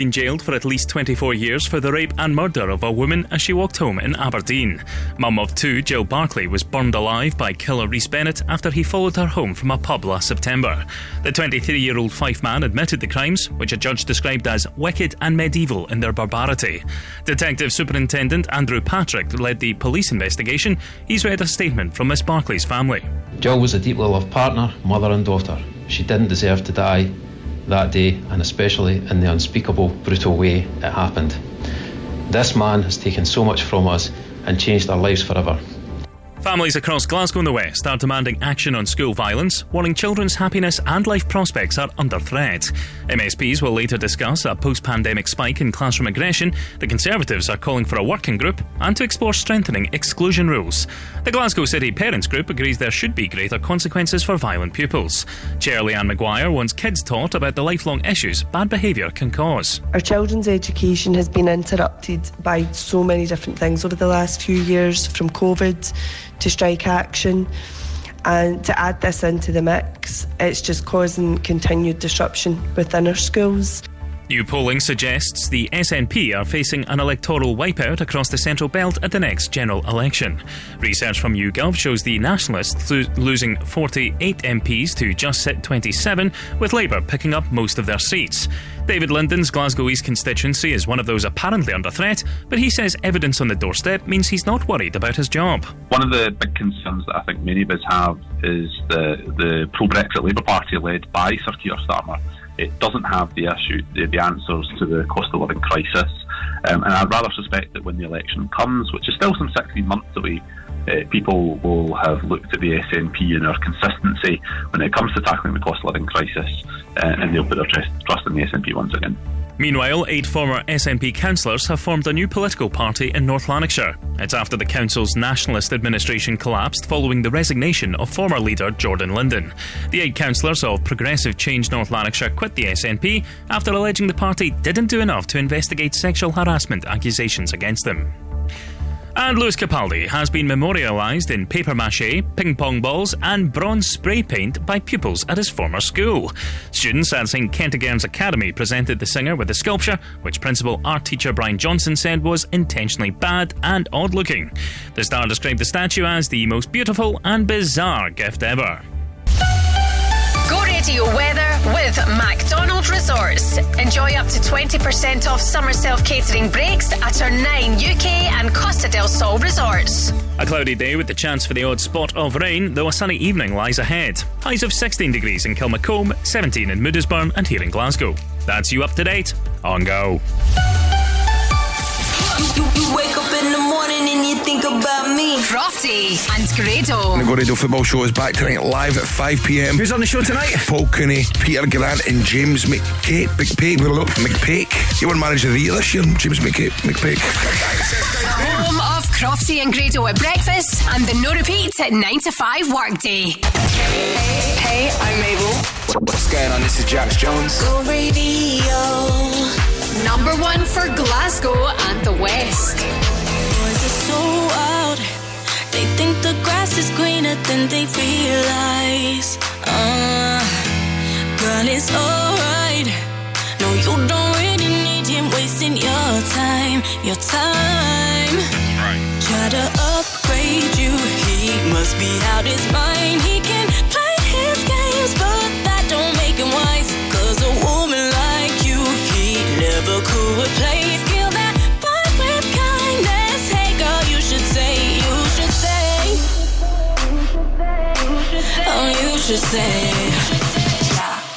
been jailed for at least 24 years for the rape and murder of a woman as she walked home in Aberdeen. Mum of two, Jill Barclay, was burned alive by killer Rhys Bennett after he followed her home from a pub last September. The 23 year old Fife man admitted the crimes, which a judge described as wicked and medieval in their barbarity. Detective Superintendent Andrew Patrick led the police investigation. He's read a statement from Miss Barclay's family. Jill was a deeply loved partner, mother, and daughter. She didn't deserve to die that day, and especially in the unspeakable, brutal way it happened. This man has taken so much from us and changed our lives forever. Families across Glasgow and the West are demanding action on school violence, warning children's happiness and life prospects are under threat. MSPs will later discuss a post pandemic spike in classroom aggression. The Conservatives are calling for a working group and to explore strengthening exclusion rules. The Glasgow City Parents Group agrees there should be greater consequences for violent pupils. Chair Leanne Maguire wants kids taught about the lifelong issues bad behaviour can cause. Our children's education has been interrupted by so many different things over the last few years, from COVID to strike action. And to add this into the mix, it's just causing continued disruption within our schools. New polling suggests the SNP are facing an electoral wipeout across the Central Belt at the next general election. Research from YouGov shows the Nationalists lo- losing 48 MPs to just 27, with Labour picking up most of their seats. David Linden's Glasgow East constituency is one of those apparently under threat, but he says evidence on the doorstep means he's not worried about his job. One of the big concerns that I think many of us have is the, the pro Brexit Labour Party led by Sir Keir Starmer it doesn't have the issue, the, the answers to the cost of living crisis. Um, and I'd rather suspect that when the election comes, which is still some 16 months away, uh, people will have looked at the SNP and our consistency when it comes to tackling the cost of living crisis, Uh, and they'll put their trust, trust in the SNP once again. Meanwhile, eight former SNP councillors have formed a new political party in North Lanarkshire. It's after the council's nationalist administration collapsed following the resignation of former leader Jordan Linden. The eight councillors of Progressive Change North Lanarkshire quit the SNP after alleging the party didn't do enough to investigate sexual harassment accusations against them. And Lewis Capaldi has been memorialised in paper mache, ping pong balls, and bronze spray paint by pupils at his former school. Students at St Kentigern's Academy presented the singer with a sculpture, which principal art teacher Brian Johnson said was intentionally bad and odd looking. The star described the statue as the most beautiful and bizarre gift ever. Go radio weather with Macdonald Resorts. Enjoy up to 20% off summer self catering breaks at our nine UK and Costa del Sol resorts. A cloudy day with the chance for the odd spot of rain, though a sunny evening lies ahead. Highs of 16 degrees in Kilmacolm, 17 in Moodisburn, and here in Glasgow. That's you up to date on Go. You, you wake and you think about me. Crofty and Grado. The Go Radio Football Show is back tonight live at 5 pm. Who's on the show tonight? Paul Cooney, Peter Grant, and James McPake. Big McPake. We're looking for McPake. You won Manager of the Year this year, James McPake. McPake. Home of Crofty and Grado at breakfast and the no repeat at 9 to 5 workday. Hey, hey, I'm Mabel. What's going on? This is Jax Jones. Go radio. Number one for Glasgow and the West. So wild. They think the grass is greener than they realize. Uh, girl, it's alright. No, you don't really need him wasting your time. Your time. Try to upgrade you. He must be out his mind. He can should say.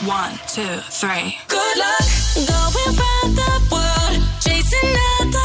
One, two, three. Good luck going round the world, chasing other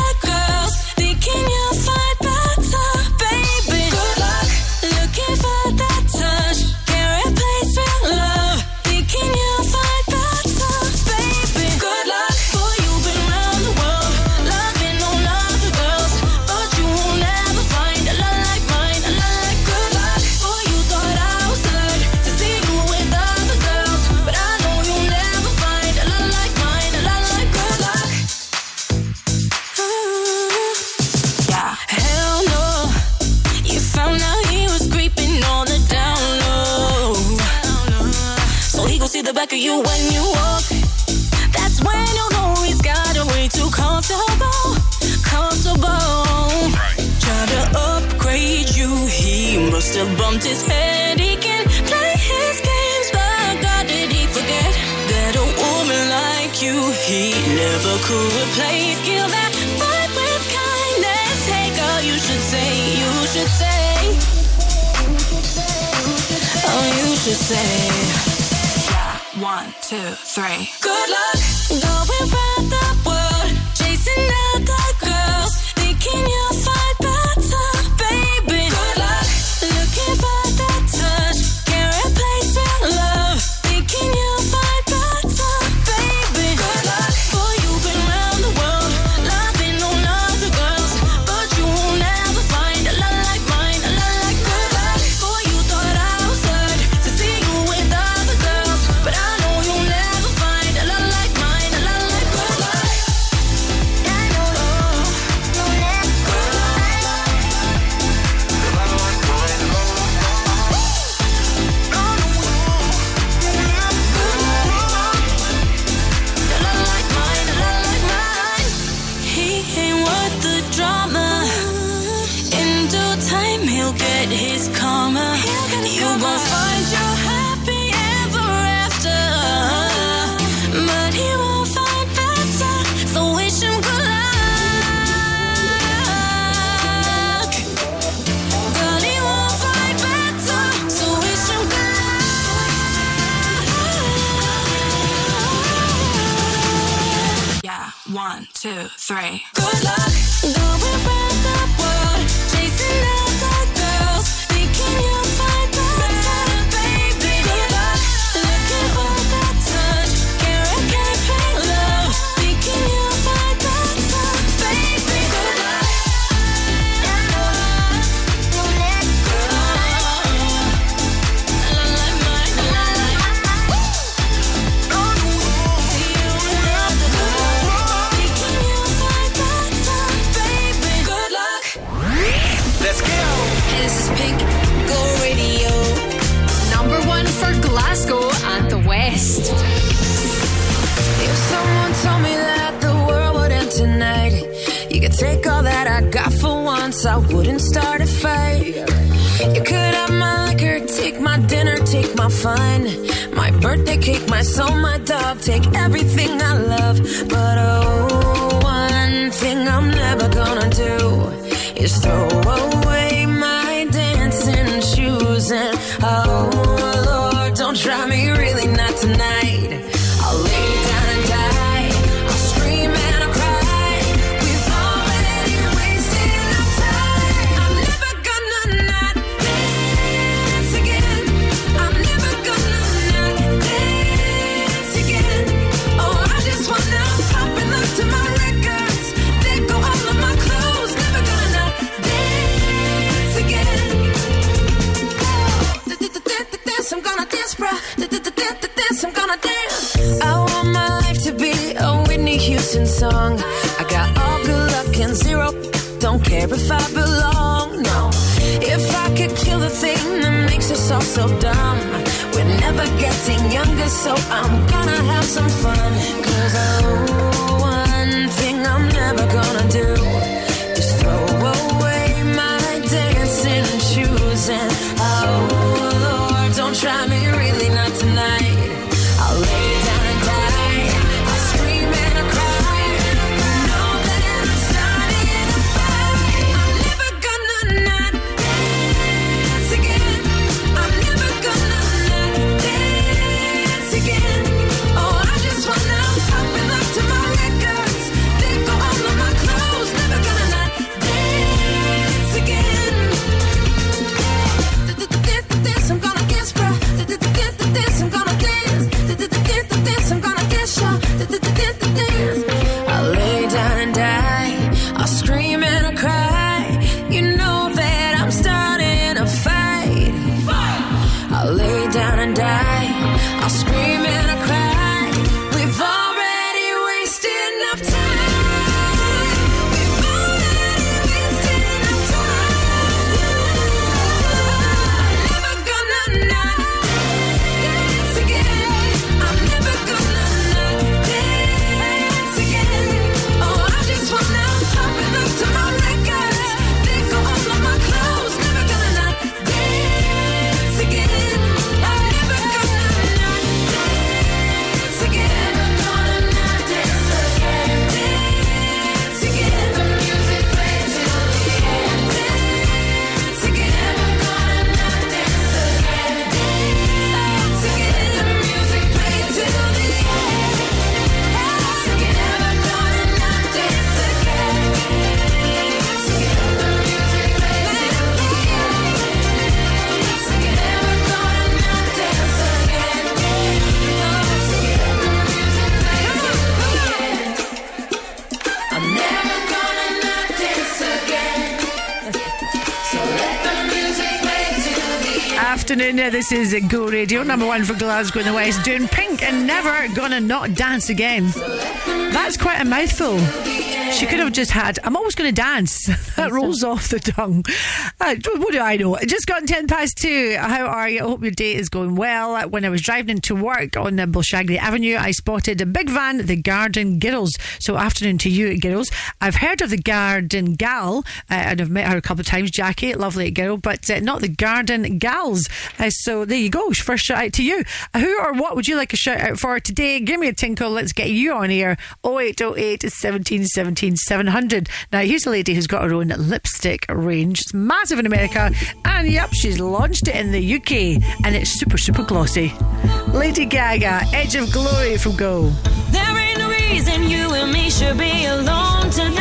the back of you when you walk. That's when you know he's got a way too comfortable, comfortable. Try to upgrade you, he must have bumped his head. He can play his games, but God, did he forget that a woman like you he never could replace? Kill that fight with kindness, hey girl, you should say, you should say, oh, you should say. One, two, three. Good luck going round the world, chasing other girls, thinking you. This is a Go Radio, number one for Glasgow in the West, doing Pink and Never Gonna Not Dance Again. That's quite a mouthful. She could have just had, I'm always going to dance. that rolls off the tongue. Uh, what do I know? Just got 10 past two. How are you? I hope your day is going well. When I was driving into work on Balshagray Avenue, I spotted a big van, the Garden Girls. So, afternoon to you, girls. I've heard of the Garden Gal, uh, and I've met her a couple of times, Jackie, lovely girl, but uh, not the Garden Gals. Uh, so, there you go. First shout out to you. Who or what would you like a shout out for today? Give me a tinkle. Let's get you on here. 0808 17 17 700. Now, here's a lady who's got her own lipstick range. It's massive in America, and yep, she's launched it in the UK, and it's super, super glossy. Lady Gaga, Edge of Glory from Go. There ain't no reason you and me should be alone tonight.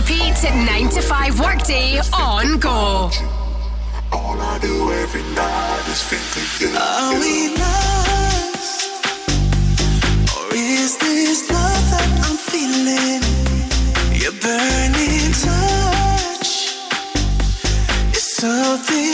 Repeats. The no repeats at 9 to 5 workday on Go. All I do every night is think of you. Are we lost? Or is this love that I'm feeling? Your burning touch is something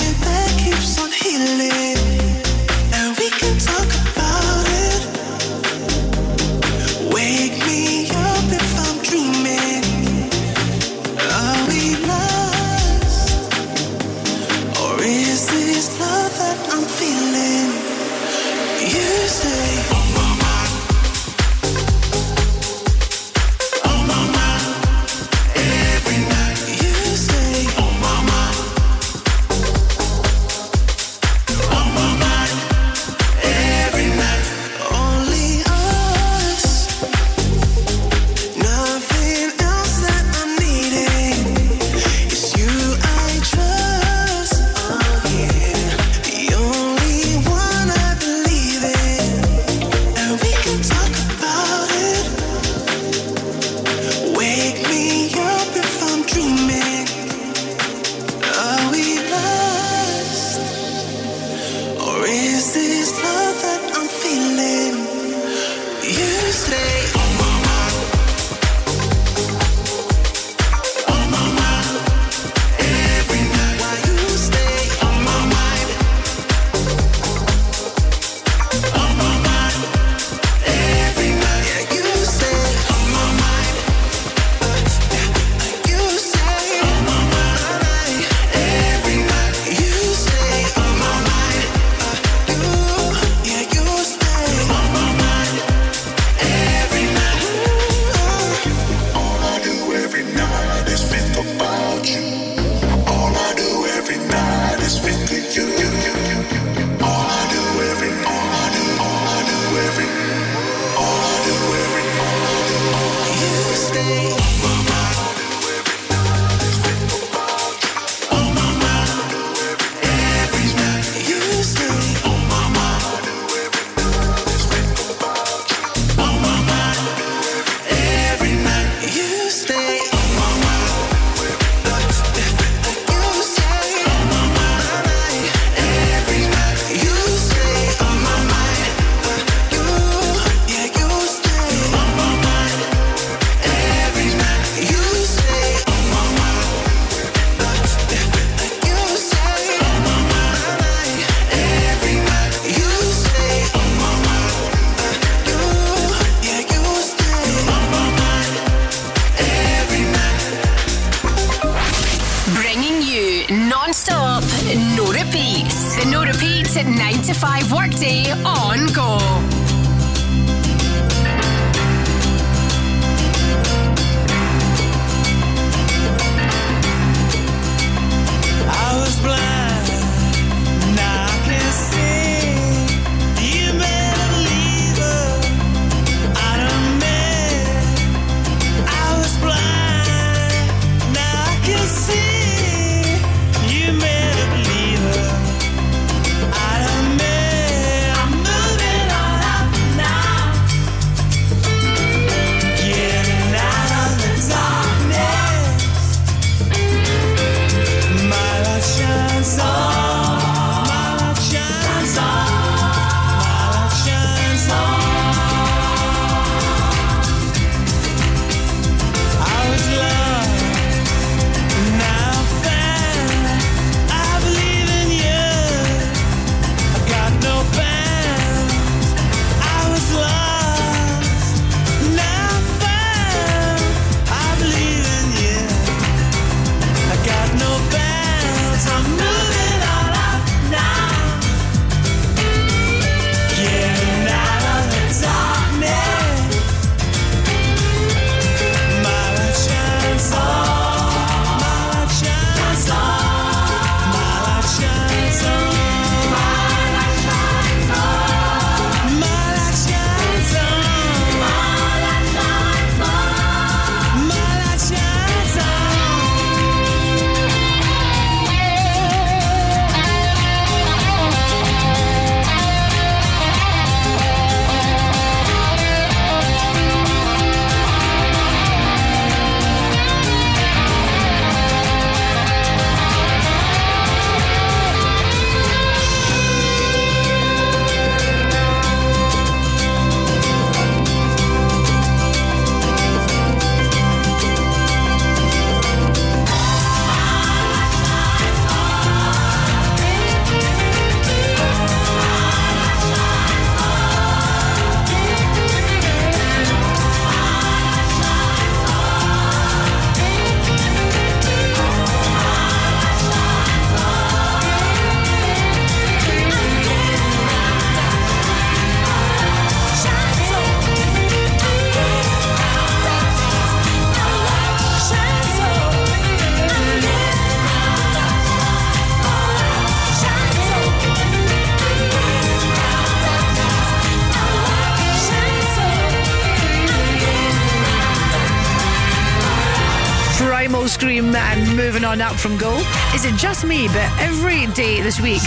on up from goal. Is it just me? But every day this week,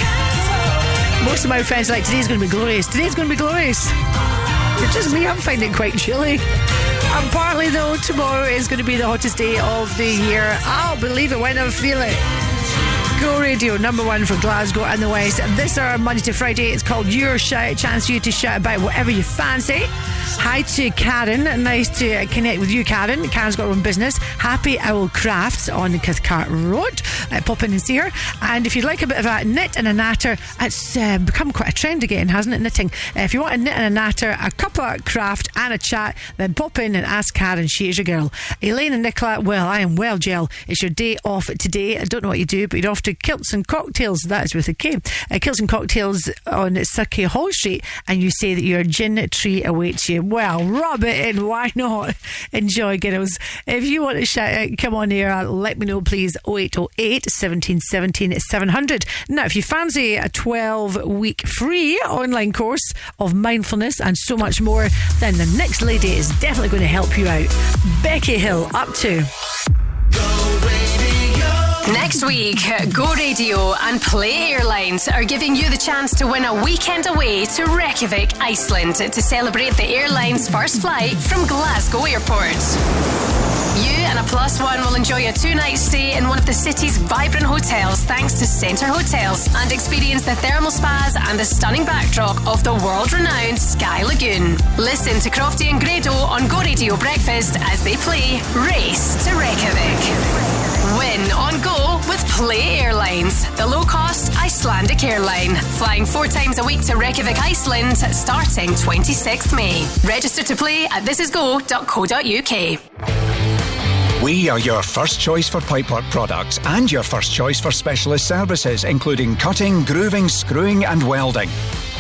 most of my friends are like, today's going to be glorious. Today's going to be glorious. It's just me. I'm finding it quite chilly. And partly though, tomorrow is going to be the hottest day of the year. I'll believe it when I feel it. Go Radio, number one for Glasgow and the West. This hour, Monday to Friday, it's called Your Shout. Chance for you to shout about whatever you fancy. Hi to Karen. Nice to connect with you, Karen. Karen's got her own business. Happy Owl Crafts on Cathcart Road. Uh, pop in and see her. And if you'd like a bit of a knit and a natter, it's uh, become quite a trend again, hasn't it? Knitting. Uh, if you want a knit and a natter, a cup of craft and a chat, then pop in and ask Karen. She is your girl. Elaine and Nicola, well, I am well, Gel. It's your day off today. I don't know what you do, but you're off to Kilts and Cocktails. That is with a K. Uh, Kilts and Cocktails on Sauchiehall Street, and you say that your gin tree awaits you. Well, rub it in. Why not? Enjoy, girls. If you want to shout out, come on here. uh, Let me know, please. 0808 1717 700. Now, if you fancy a 12 week free online course of mindfulness and so much more, then the next lady is definitely going to help you out. Becky Hill, up to. Next week, Go Radio and Play Airlines are giving you the chance to win a weekend away to Reykjavik, Iceland to celebrate the airline's first flight from Glasgow Airport. You and a plus one will enjoy a two night stay in one of the city's vibrant hotels thanks to Center Hotels and experience the thermal spas and the stunning backdrop of the world renowned Sky Lagoon. Listen to Crofty and Grado on Go Radio Breakfast as they play Race to Reykjavik. Win on Go with Play Airlines, the low cost Icelandic airline. Flying four times a week to Reykjavik, Iceland, starting 26th May. Register to play at thisisgo.co.uk. We are your first choice for pipework products and your first choice for specialist services, including cutting, grooving, screwing, and welding.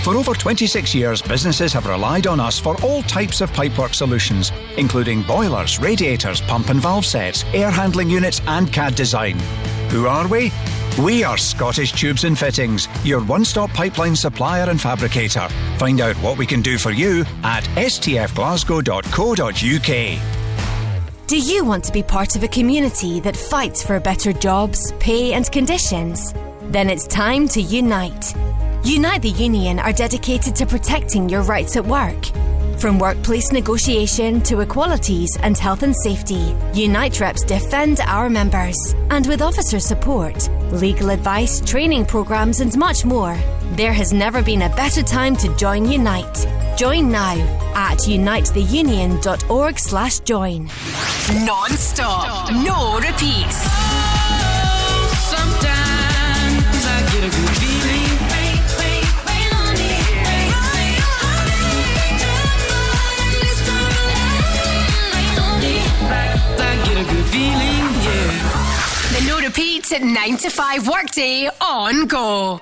For over 26 years, businesses have relied on us for all types of pipework solutions, including boilers, radiators, pump and valve sets, air handling units, and CAD design. Who are we? We are Scottish Tubes and Fittings, your one stop pipeline supplier and fabricator. Find out what we can do for you at stfglasgow.co.uk. Do you want to be part of a community that fights for better jobs, pay, and conditions? Then it's time to unite. Unite the Union are dedicated to protecting your rights at work. From workplace negotiation to equalities and health and safety, Unite reps defend our members. And with officer support, legal advice, training programs, and much more, there has never been a better time to join Unite. Join now at unitetheunion.org slash join. Non-stop, no repeats. Sometimes I get a good feeling. I get a good feeling, yeah. The no repeats at 9 to 5 workday on go.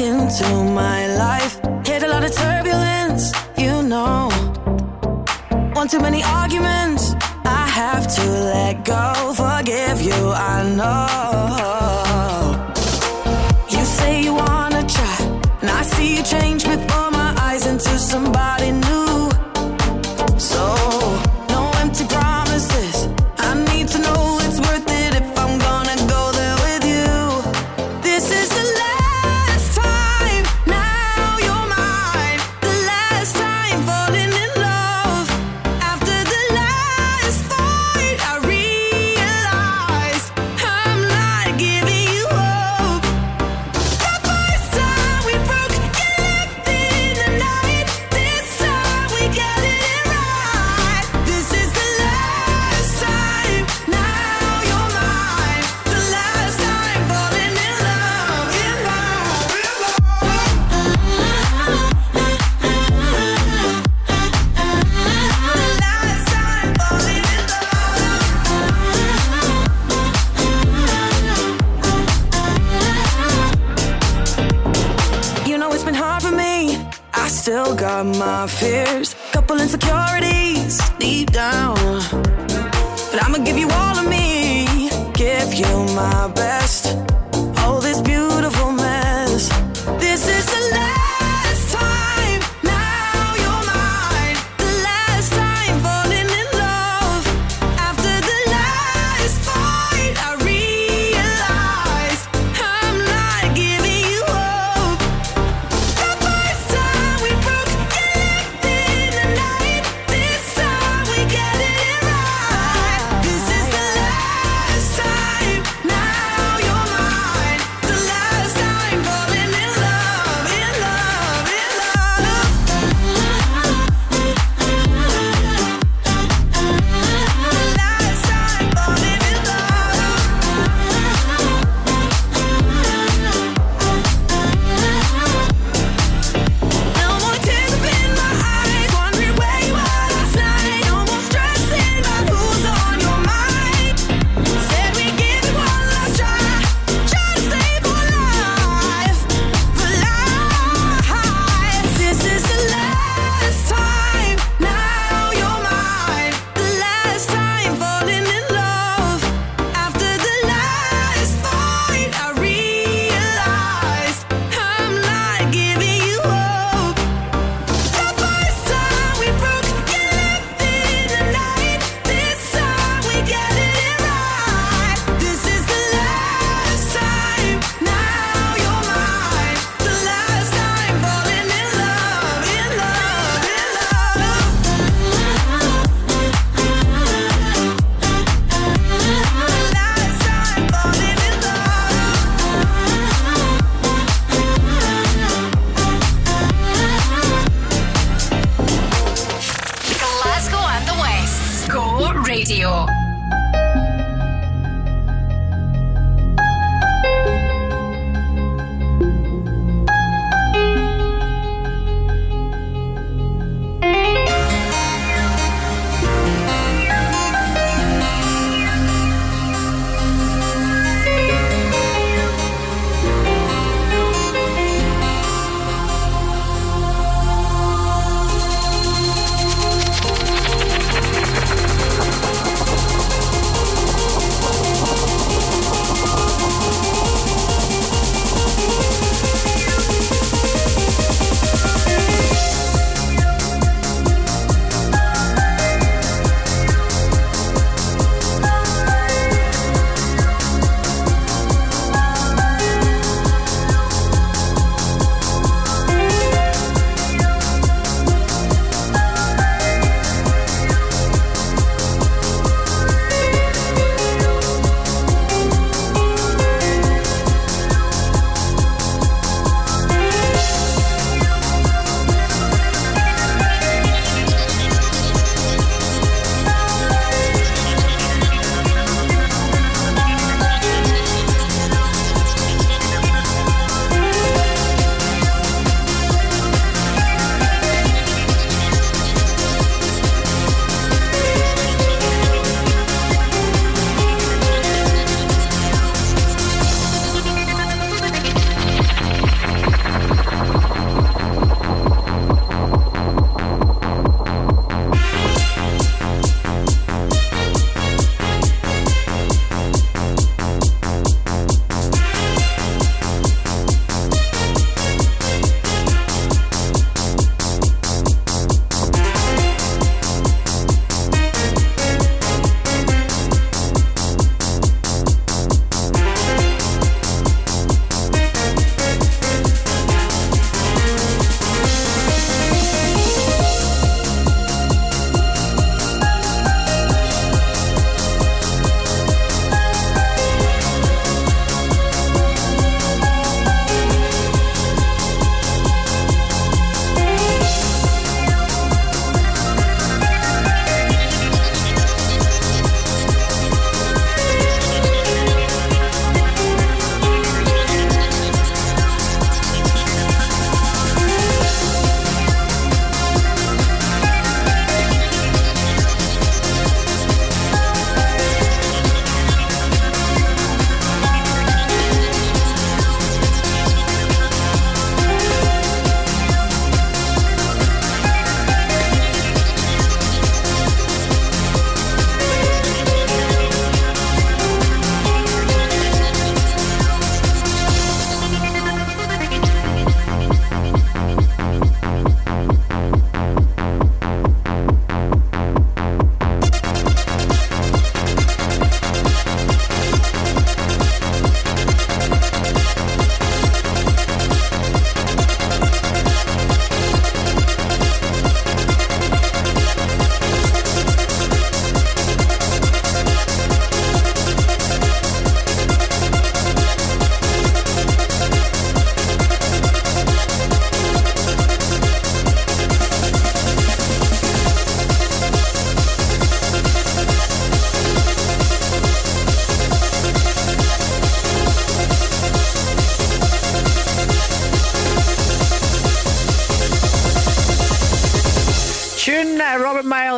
Into my life. Hit a lot of turbulence, you know. One too many arguments, I have to let go. Forgive you, I know. You say you wanna try, and I see you change before my eyes into somebody new.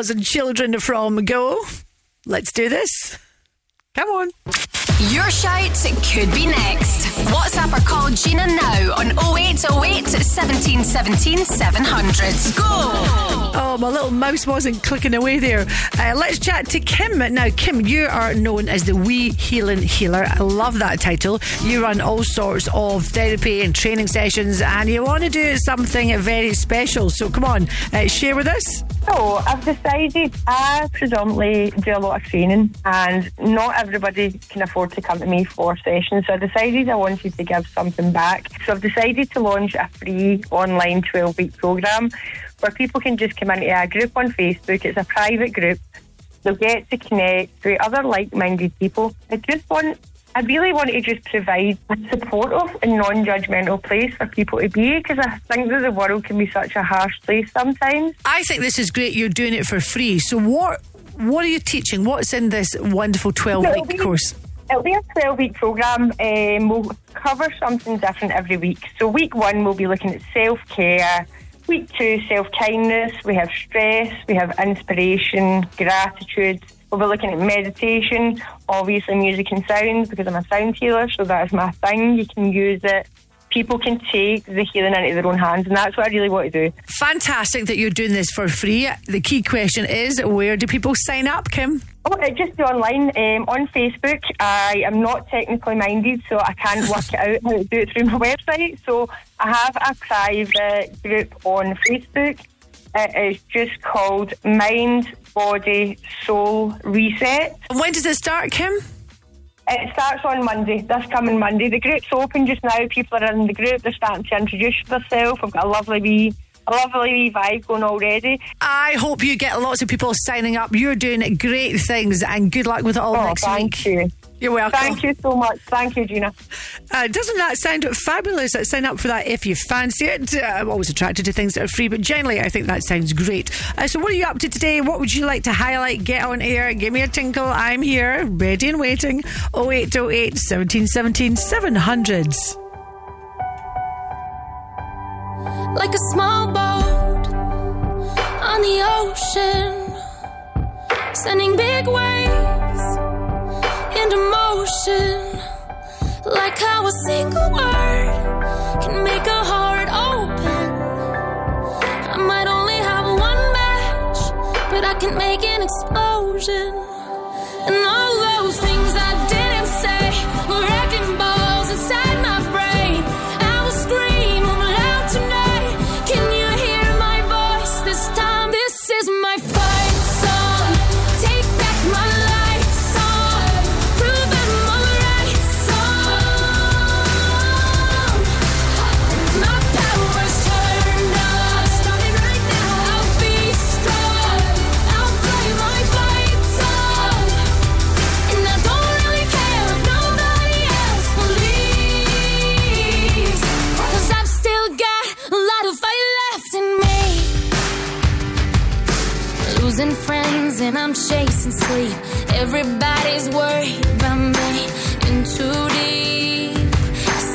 And children from go. Let's do this. Come on. Your shout could be next. WhatsApp or call Gina now on 0808 1717 700. Go! Oh, my little mouse wasn't clicking away there. Uh, let's chat to Kim. Now, Kim, you are known as the Wee Healing Healer. I love that title. You run all sorts of therapy and training sessions, and you want to do something very special. So, come on, uh, share with us. So I've decided I predominantly do a lot of training and not everybody can afford to come to me for sessions. So I decided I wanted to give something back. So I've decided to launch a free online 12 week programme where people can just come into a group on Facebook. It's a private group. They'll get to connect with other like minded people. I just want I really want to just provide a supportive and non-judgmental place for people to be because I think that the world can be such a harsh place sometimes. I think this is great. You're doing it for free. So, what what are you teaching? What's in this wonderful 12 week be- course? It'll be a 12 week programme. Um, we'll cover something different every week. So, week one, we'll be looking at self care. Week two, self kindness. We have stress. We have inspiration, gratitude. We'll be looking at meditation, obviously music and sound because I'm a sound healer, so that is my thing. You can use it. People can take the healing into their own hands, and that's what I really want to do. Fantastic that you're doing this for free. The key question is where do people sign up, Kim? Oh, just do online um, on Facebook. I am not technically minded, so I can't work it out how to do it through my website. So I have a private group on Facebook. It is just called Mind, Body, Soul Reset. When does it start, Kim? It starts on Monday, this coming Monday. The group's open just now. People are in the group. They're starting to introduce themselves. I've got a lovely wee, a lovely wee vibe going already. I hope you get lots of people signing up. You're doing great things and good luck with it all Oh, next thank week. you. You're welcome. Thank you so much. Thank you, Gina. Uh, doesn't that sound fabulous? Sign up for that if you fancy it. Uh, I'm always attracted to things that are free, but generally I think that sounds great. Uh, so, what are you up to today? What would you like to highlight? Get on air, give me a tinkle. I'm here, ready and waiting. 0808 1717 700s. like a small boat on the ocean, sending big waves into motion. Like how a single word can make a heart open. I might only have one match, but I can make an explosion. And all those things I didn't and I'm chasing sleep. Everybody's worried about me. In too deep.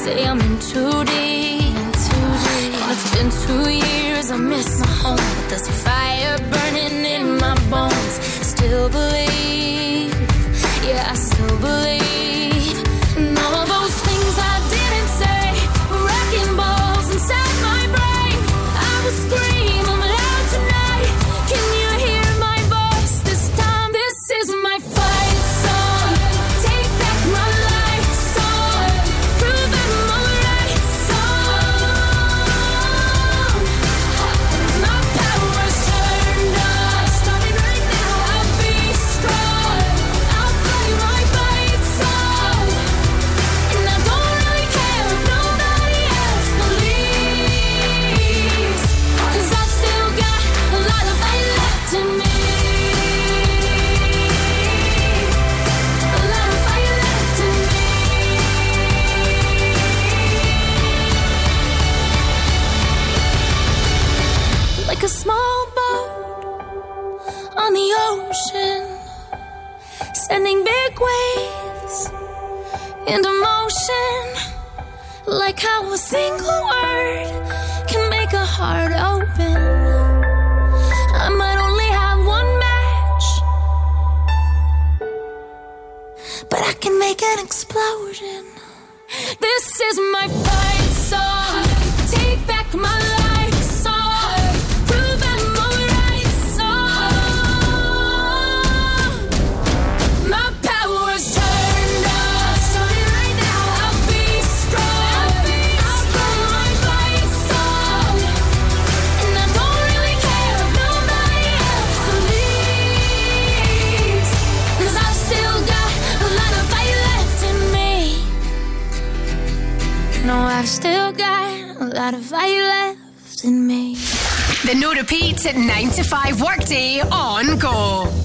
Say I'm in too deep. And it's been two years, I miss my home. But there's a fire burning in my bones. Still believe. Yeah, I still believe. like how a single word can make a heart open. I might only have one match, but I can make an explosion. This is my fight song. Take back my life. I still got a lot of value left in me. The no repeat at 9 to 5 workday on go.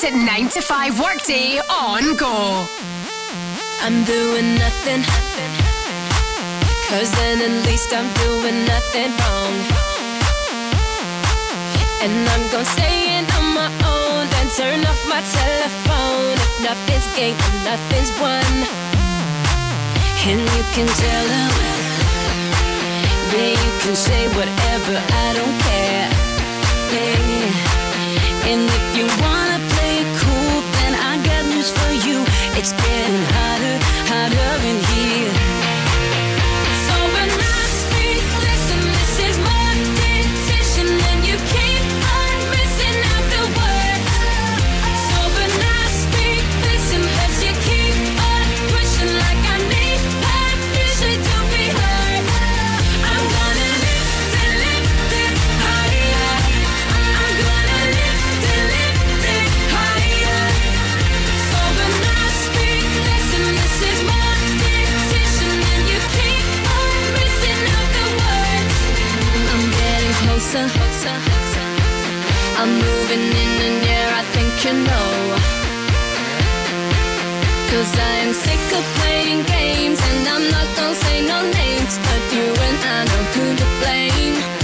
to 9 to 5 workday on Go. I'm doing nothing. Cause then at least I'm doing nothing wrong. And I'm gonna stay in on my own. Then turn off my telephone. If nothing's gained, if nothing's won. And you can tell them. Yeah, you can say whatever, I don't care. Yeah. And if you want out of you moving in and yeah, I think you know. Cause I am sick of playing games and I'm not gonna say no names, but you and I know who to blame.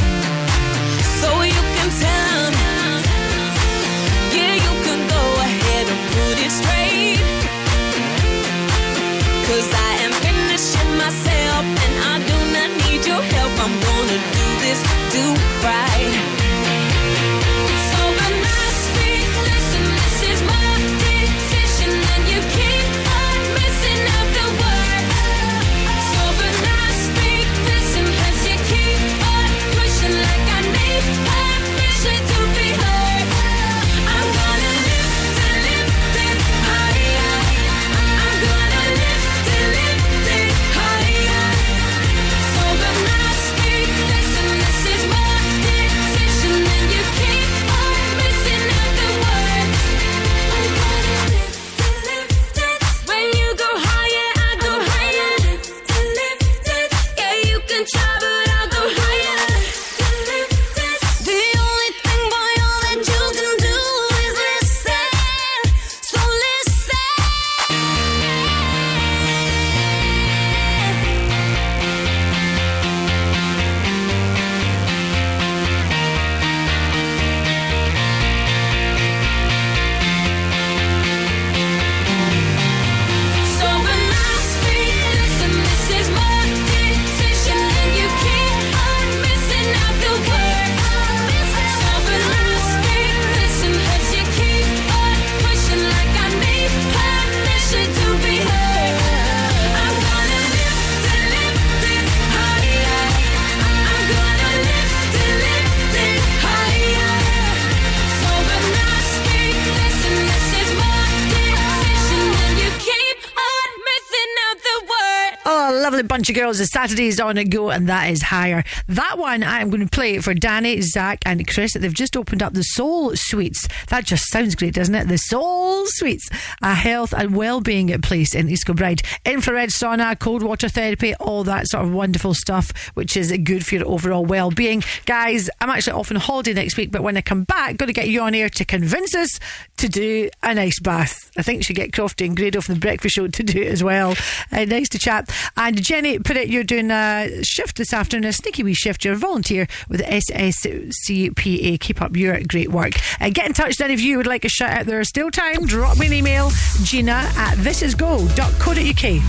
Girls. The Saturday's on a go, and that is higher. That one I'm going to play for Danny, Zach, and Chris. They've just opened up the Soul Suites. That just sounds great, doesn't it? The Soul Suites, a health and well-being place in East Kilbride. Infrared sauna, cold water therapy, all that sort of wonderful stuff, which is good for your overall well-being. Guys, I'm actually off on holiday next week, but when I come back, got to get you on air to convince us to do an ice bath. I think you should get Crofty and Grado from the Breakfast Show to do it as well. Uh, nice to chat. And Jenny, put it, you're doing a shift this afternoon, a sneaky wee shift. You're a volunteer with SSCPA. Keep up your great work. Uh, get in touch then if you would like a shout out. There's still time. Drop me an email, gina at thisisgo.co.uk.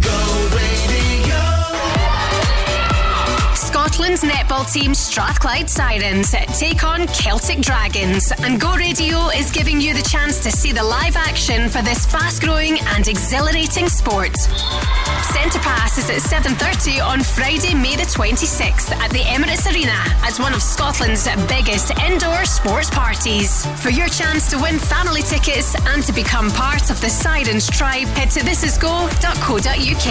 Go baby. Scotland's netball team Strathclyde Sirens take on Celtic Dragons, and Go Radio is giving you the chance to see the live action for this fast-growing and exhilarating sport. Centre Pass is at 7:30 on Friday, May the 26th at the Emirates Arena as one of Scotland's biggest indoor sports parties. For your chance to win family tickets and to become part of the Sirens tribe, head to thisisgo.co.uk.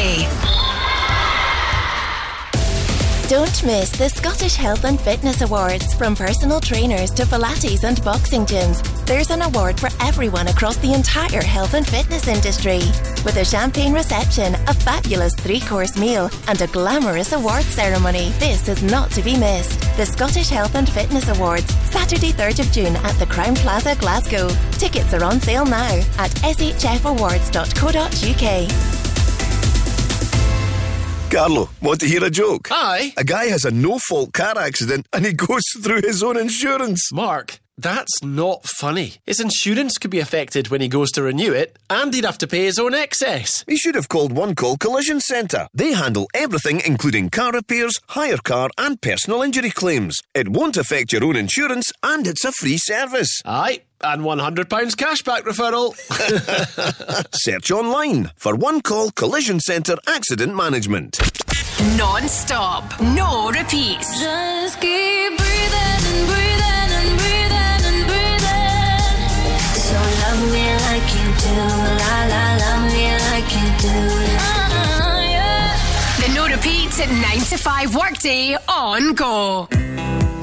Don't miss the Scottish Health and Fitness Awards. From personal trainers to Pilates and boxing gyms, there's an award for everyone across the entire health and fitness industry. With a champagne reception, a fabulous three course meal, and a glamorous award ceremony, this is not to be missed. The Scottish Health and Fitness Awards, Saturday, 3rd of June at the Crowne Plaza, Glasgow. Tickets are on sale now at shfawards.co.uk. Carlo, want to hear a joke? Aye. A guy has a no fault car accident and he goes through his own insurance. Mark, that's not funny. His insurance could be affected when he goes to renew it, and he'd have to pay his own excess. He should have called One Call Collision Centre. They handle everything, including car repairs, hire car, and personal injury claims. It won't affect your own insurance, and it's a free service. Aye, and £100 cashback referral. Search online for One Call Collision Centre Accident Management. Non-stop, no repeats. Just keep breathing and breathing and breathing and breathing. So love me like you do, la la, love me like you do. Uh, yeah. The no repeats at 9 to 5 workday on Go.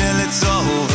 till it's over,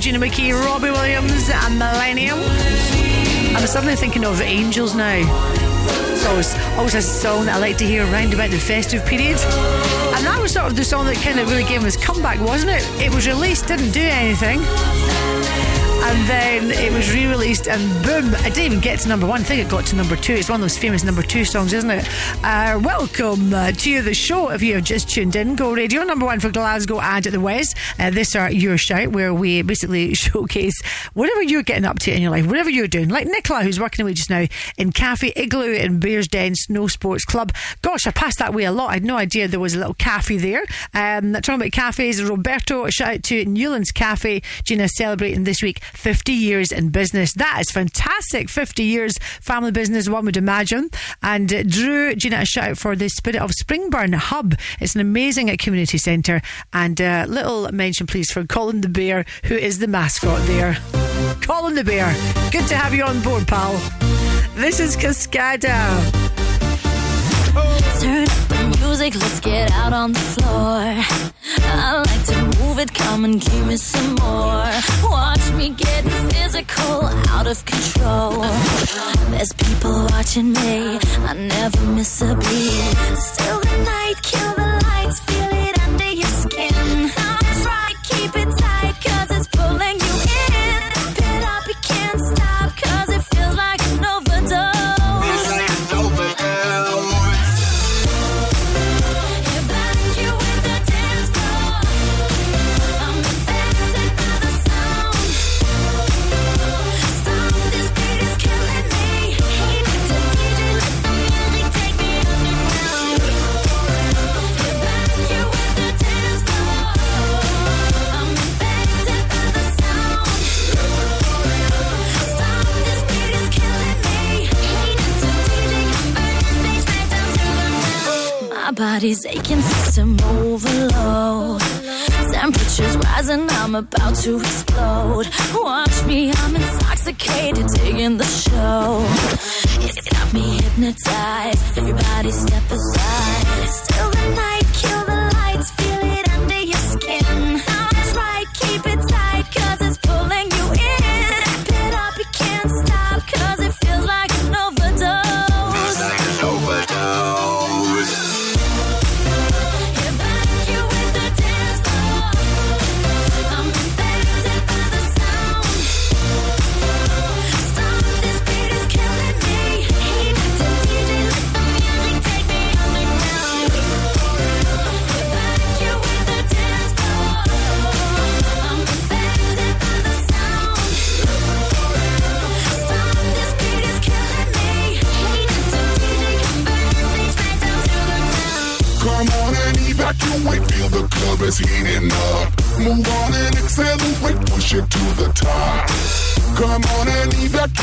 with myself, Gina McKie, Robbie Williams, and Millennium. I'm suddenly thinking of Angels now. It's always, always a song that I like to hear around about the festive period. And that was sort of the song that kind of really gave us comeback, wasn't it? It was released, didn't do anything. And then it was re released, and boom, I didn't even get to number one. I think it got to number two. It's one of those famous number two songs, isn't it? Uh, welcome uh, to the show. If you have just tuned in, Go Radio, number one for Glasgow and at the West. Uh, this are Your Shout, where we basically showcase whatever you're getting up to in your life, whatever you're doing. Like Nicola, who's working away just now in Cafe Igloo in Bearsden Snow Sports Club. Gosh, I passed that way a lot. I had no idea there was a little cafe there. Um, talking about cafes, Roberto, shout out to Newlands Cafe. Gina celebrating this week 50 years in business. That is fantastic. 50 years family business, one would imagine. And uh, Drew, Gina, a shout out for the Spirit of Springburn Hub. It's an amazing community centre. And uh, little mention, please, for Colin the Bear, who is the mascot there. Colin the Bear, good to have you on board, pal. This is Cascada. Turn up the music, let's get out on the floor. I like to move it, come and give me some more. Watch me getting physical, out of control. There's people watching me, I never miss a beat. Still the night, kill My body's aching, system overload. Temperatures rising, I'm about to explode. Watch me, I'm intoxicated, digging the show. It's got me hypnotized. Everybody step aside. Still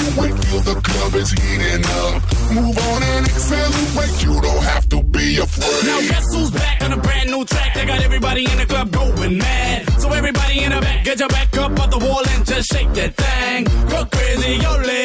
evacuate, feel the club is heating up. Move on and accelerate, you don't have to be afraid. Now guess who's back on a brand new track? They got everybody in the club going mad. So everybody in the back, get your back up off the wall and just shake that thing. Go crazy, yo lady,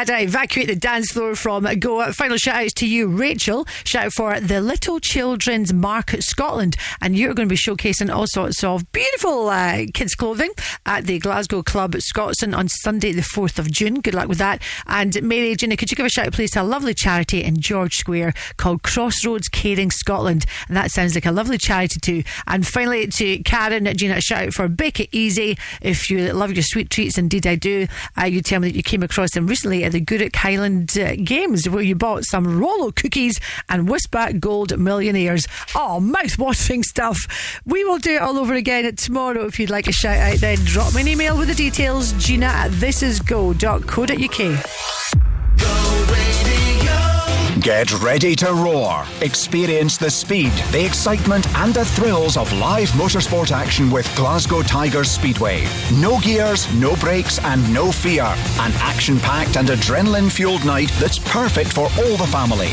Cascada. Evacuate the dance floor from Goa. Final shout outs to you, Rachel. Shout out for the Little Children's Market Scotland. And you're going to be showcasing all sorts of beautiful uh, kids' clothing at the Glasgow Club Scotstoun on Sunday, the 4th of June. Good luck with that. And Mary Gina, could you give a shout out, please, to a lovely charity in George Square called Crossroads Caring Scotland? And that sounds like a lovely charity too. And finally, to Karen, Gina, a shout out for Bake It Easy. If you love your sweet treats, indeed I do, uh, you tell me that you came across them recently at the Gourock Highland uh, Games where you bought some Rolo cookies and Whiskback Gold Millionaires. Oh, mouth-watering stuff. We will do it all over again tomorrow. If you'd like a shout out, then drop me an email with the details. Gina at thisisgo.co.uk. Get ready to roar. Experience the speed, the excitement, and the thrills of live motorsport action with Glasgow Tigers Speedway. No gears, no brakes, and no fear. An action packed and adrenaline fueled night that's perfect for all the family.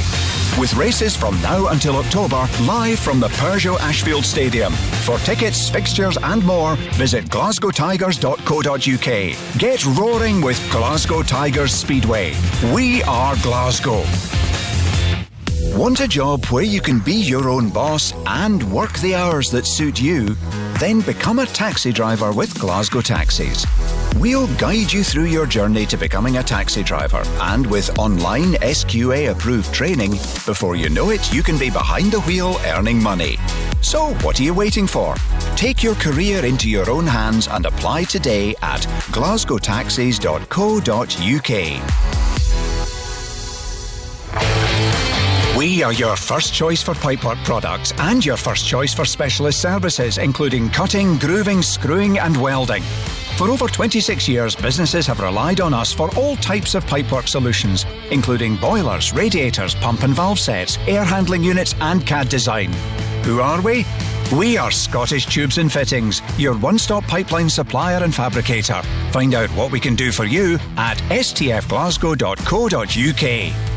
With races from now until October, live from the Peugeot Ashfield Stadium. For tickets, fixtures, and more, visit glasgowtigers.co.uk. Get roaring with Glasgow Tigers Speedway. We are Glasgow. Want a job where you can be your own boss and work the hours that suit you? Then become a taxi driver with Glasgow Taxis. We'll guide you through your journey to becoming a taxi driver, and with online SQA approved training, before you know it, you can be behind the wheel earning money. So, what are you waiting for? Take your career into your own hands and apply today at glasgowtaxis.co.uk. We are your first choice for pipework products and your first choice for specialist services, including cutting, grooving, screwing, and welding. For over 26 years, businesses have relied on us for all types of pipework solutions, including boilers, radiators, pump and valve sets, air handling units, and CAD design. Who are we? We are Scottish Tubes and Fittings, your one stop pipeline supplier and fabricator. Find out what we can do for you at stfglasgow.co.uk.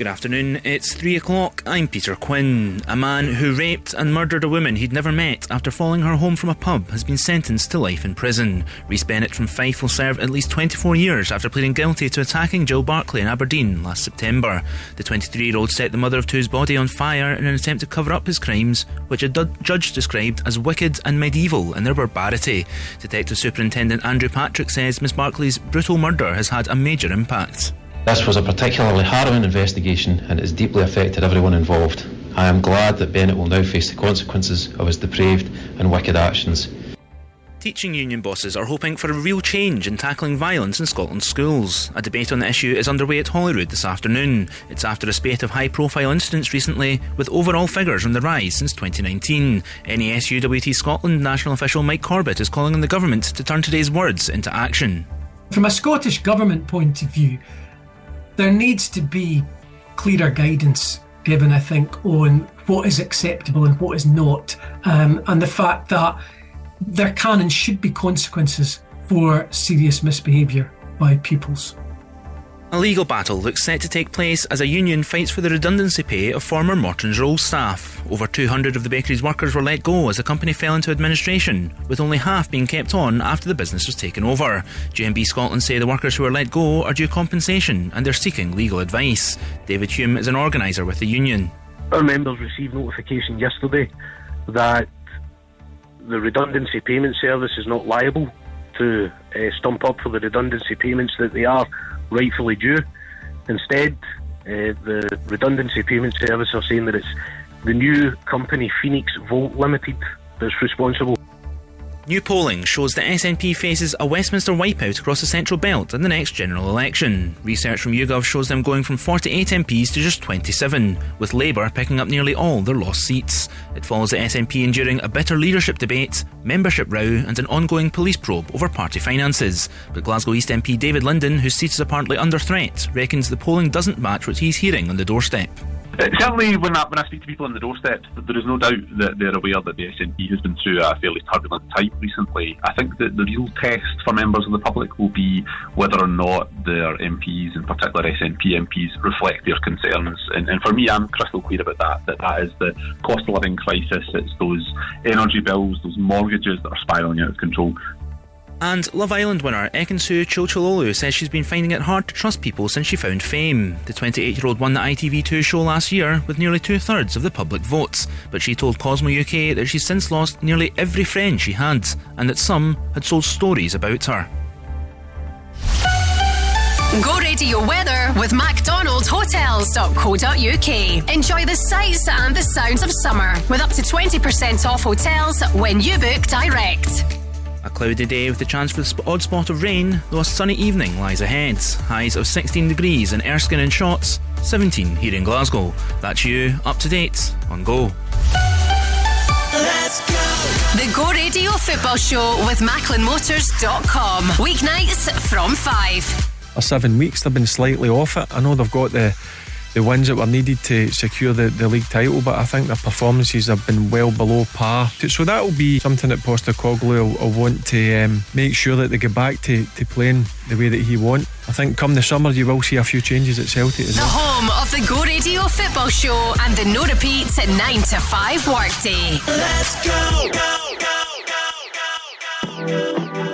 Good afternoon, it's three o'clock. I'm Peter Quinn. A man who raped and murdered a woman he'd never met after following her home from a pub has been sentenced to life in prison. Rhys Bennett from Fife will serve at least 24 years after pleading guilty to attacking Jill Barclay in Aberdeen last September. The 23 year old set the mother of two's body on fire in an attempt to cover up his crimes, which a judge described as wicked and medieval in their barbarity. Detective Superintendent Andrew Patrick says Miss Barclay's brutal murder has had a major impact. This was a particularly harrowing investigation and it has deeply affected everyone involved. I am glad that Bennett will now face the consequences of his depraved and wicked actions. Teaching union bosses are hoping for a real change in tackling violence in Scotland's schools. A debate on the issue is underway at Holyrood this afternoon. It's after a spate of high profile incidents recently, with overall figures on the rise since 2019. NASUWT Scotland national official Mike Corbett is calling on the government to turn today's words into action. From a Scottish Government point of view, there needs to be clearer guidance given, I think, on what is acceptable and what is not, um, and the fact that there can and should be consequences for serious misbehaviour by pupils. A legal battle looks set to take place as a union fights for the redundancy pay of former Morton's Rolls staff. Over 200 of the bakery's workers were let go as the company fell into administration, with only half being kept on after the business was taken over. GMB Scotland say the workers who were let go are due compensation and they're seeking legal advice. David Hume is an organiser with the union. Our members received notification yesterday that the redundancy payment service is not liable to uh, stump up for the redundancy payments that they are rightfully due. Instead, uh, the redundancy payment service are saying that it's the new company Phoenix Volt Limited that's responsible. New polling shows the SNP faces a Westminster wipeout across the Central Belt in the next general election. Research from YouGov shows them going from 48 MPs to just 27, with Labour picking up nearly all their lost seats. It follows the SNP enduring a bitter leadership debate, membership row, and an ongoing police probe over party finances. But Glasgow East MP David Linden, whose seat is apparently under threat, reckons the polling doesn't match what he's hearing on the doorstep. Certainly, when I, when I speak to people on the doorstep, there is no doubt that they're aware that the SNP has been through a fairly turbulent time recently. I think that the real test for members of the public will be whether or not their MPs, in particular SNP MPs, reflect their concerns. And, and for me, I'm crystal clear about that, that that is the cost of living crisis, it's those energy bills, those mortgages that are spiralling out of control. And Love Island winner Ekin-Su Cülcüloğlu says she's been finding it hard to trust people since she found fame. The 28 year old won the ITV2 show last year with nearly two thirds of the public votes, but she told Cosmo UK that she's since lost nearly every friend she had, and that some had sold stories about her. Go radio weather with MacDonaldHotels.co.uk. Enjoy the sights and the sounds of summer with up to 20% off hotels when you book direct. A cloudy day with a chance for the odd spot of rain, though a sunny evening lies ahead. Highs of 16 degrees in Erskine and Shotts, 17 here in Glasgow. That's you, up to date on Go. The Go Radio Football Show with MacklinMotors.com. Weeknights from 5. or seven weeks. They've been slightly off it. I know they've got the the wins that were needed to secure the, the league title, but I think their performances have been well below par. So that will be something that Postecoglou will, will want to um, make sure that they get back to, to playing the way that he wants. I think come the summer you will see a few changes at Celtic The well. home of the Go Radio Football Show and the no repeats at 9 to 5 workday. Let's go, I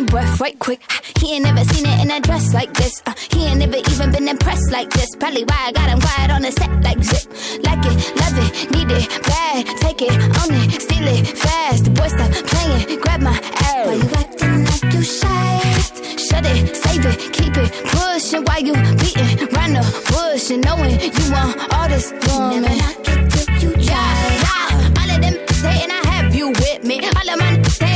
my breath right quick. He ain't never seen it in a dress like this. Uh, he ain't never even been impressed like this. Probably why I got him quiet on the set like zip. Like it, love it, need it, bad. Take it, own it, steal it, fast. The boy stop playing, grab my ass. Why you acting like you shy? Shut it, save it, keep it pushing. While you beating round the bush and knowing you want all this woman. Never knock it till you Yeah, yeah. All of them hating, I have you with me I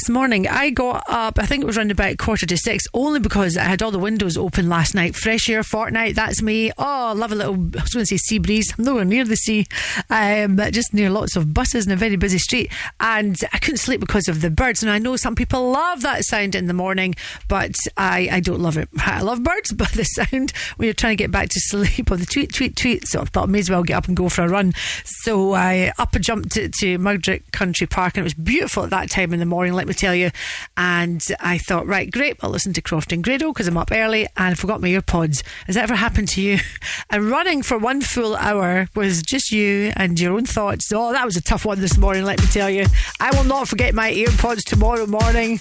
this morning? I got up, I think it was around about quarter to six, only because I had all the windows open last night. Fresh air fortnight, that's me. Oh, love a little, I was going to say sea breeze. I'm nowhere near the sea, um, just near lots of buses in a very busy street. And I couldn't sleep because of the birds. And I know some people love that sound in the morning, but I, I don't love it. I love birds, but the sound when you're trying to get back to sleep or the tweet, tweet, tweet. So I thought I may as well get up and go for a run. So I up and jumped to, to Mugdock Country Park, and it was beautiful at that time in the morning, let me tell you. And I thought, right, great, I'll listen to Croft and Grado because I'm up early and forgot my earpods. Has that ever happened to you? And running for one full hour was just you and your own thoughts. Oh, that was a tough one this morning, let me tell you. I will not forget my earpods tomorrow morning.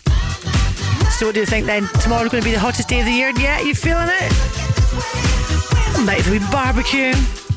So, what do you think then? Tomorrow's going to be the hottest day of the year? Yeah, you feeling it? Might have a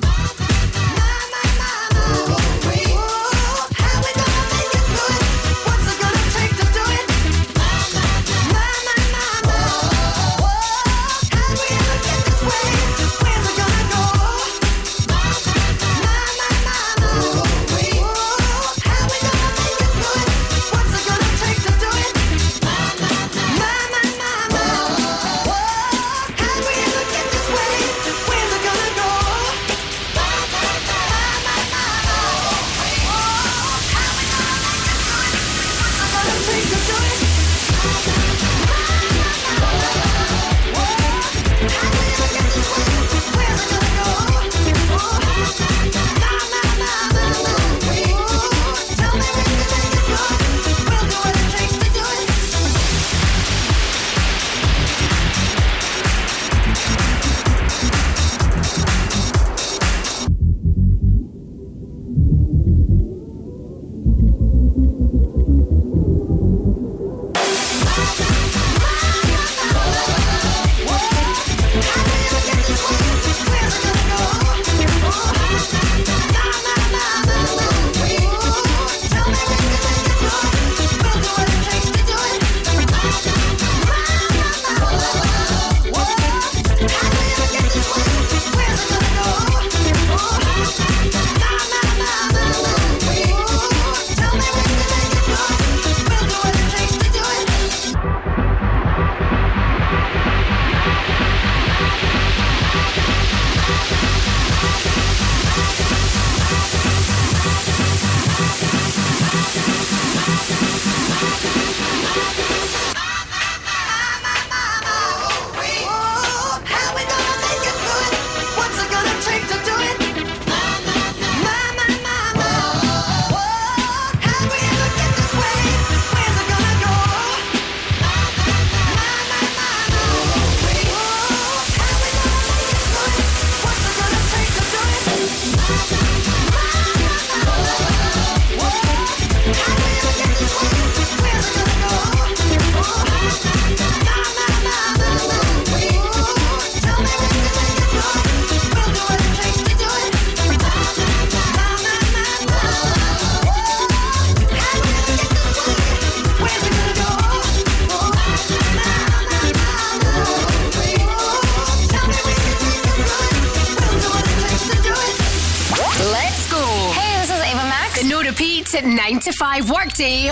T.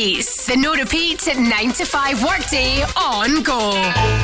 The The Nora at 9 to 5 workday on go.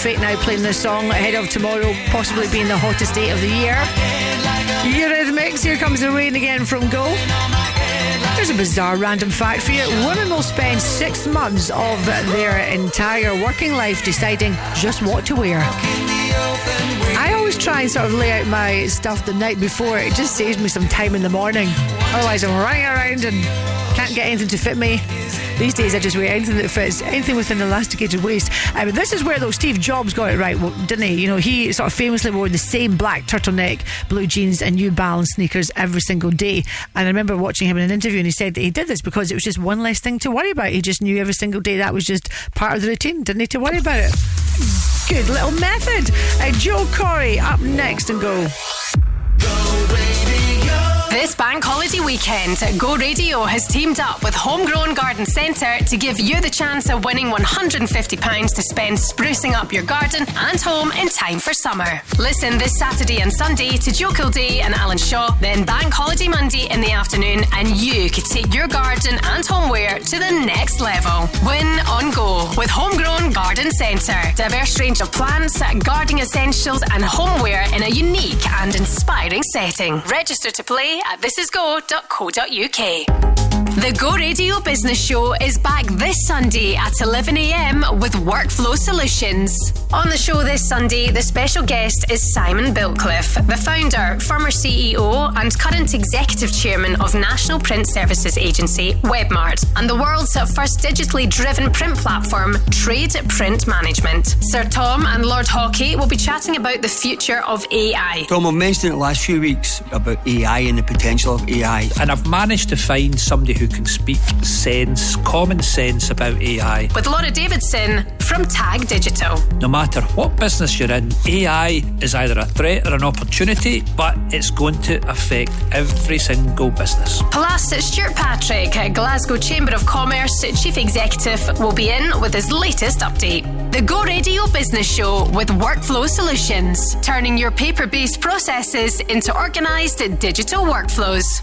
Fate now playing this song ahead of tomorrow possibly being the hottest day of the year. Eurythmics, here comes the rain again from Go. There's a bizarre random fact for you. Women will spend six months of their entire working life deciding just what to wear. I always try and sort of lay out my stuff the night before. It just saves me some time in the morning. Otherwise, I'm running around and can't get anything to fit me. These days, I just wear anything that fits, anything with an elasticated waist. I mean, this is where though Steve Jobs got it right, didn't he? You know, he sort of famously wore the same black turtleneck, blue jeans, and New Balance sneakers every single day. And I remember watching him in an interview, and he said that he did this because it was just one less thing to worry about. He just knew every single day that was just part of the routine. Didn't need to worry about it. Good little method. Uh, Joe Corey up next and go. This bank holiday weekend, Go Radio has teamed up with Homegrown Garden Centre to give you the chance of winning £150 to spend sprucing up your garden and home in time for summer. Listen this Saturday and Sunday to Joe Kildee and Alan Shaw, then Bank Holiday Monday in the afternoon, and you could take your garden and homeware to the next level. Win on Go with Homegrown Garden Centre. Diverse range of plants, gardening essentials, and homeware in a unique and inspiring setting. Register to play at thisisgo.co.uk. The Go Radio Business Show is back this Sunday at 11am with Workflow Solutions. On the show this Sunday, the special guest is Simon Biltcliffe, the founder, former CEO, and current executive chairman of National Print Services Agency, Webmart, and the world's first digitally driven print platform, Trade Print Management. Sir Tom and Lord Haughey will be chatting about the future of AI. Tom, I've mentioned it the last few weeks about AI and the potential of AI. And I've managed to find somebody who can speak sense, common sense about AI. With Laura Davidson from Tag Digital. No matter what business you're in, AI is either a threat or an opportunity, but it's going to affect every single business. Plus, Stuart Patrick, Glasgow Chamber of Commerce Chief Executive, will be in with his latest update. The Go Radio Business Show with Workflow Solutions, turning your paper based processes into organised digital workflows.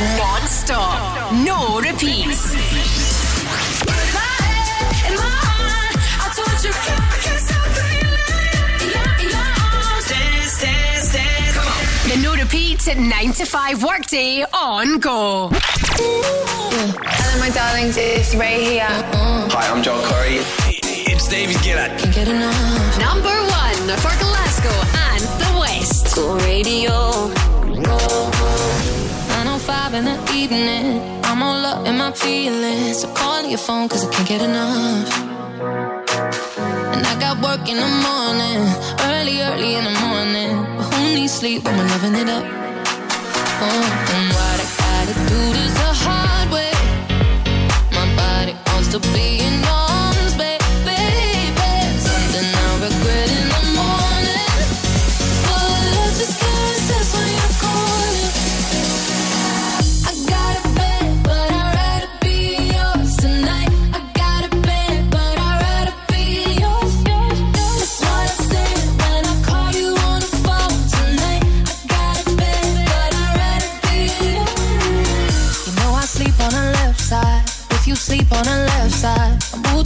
Non stop. No repeats. The no repeat 9 to 5 workday on go. Hello, my darlings. It's Ray here. Hi, I'm Joel Curry. It's David Gillett. Can't get enough. Number one for Glasgow and the West. Go radio. 905 in the evening. I'm all up in my feelings. So call your phone cause I can't get enough. And I got work in the morning. Early, early in the morning. But who needs sleep when we're loving it up? Oh, and what I gotta do this the hard way. My body wants to be in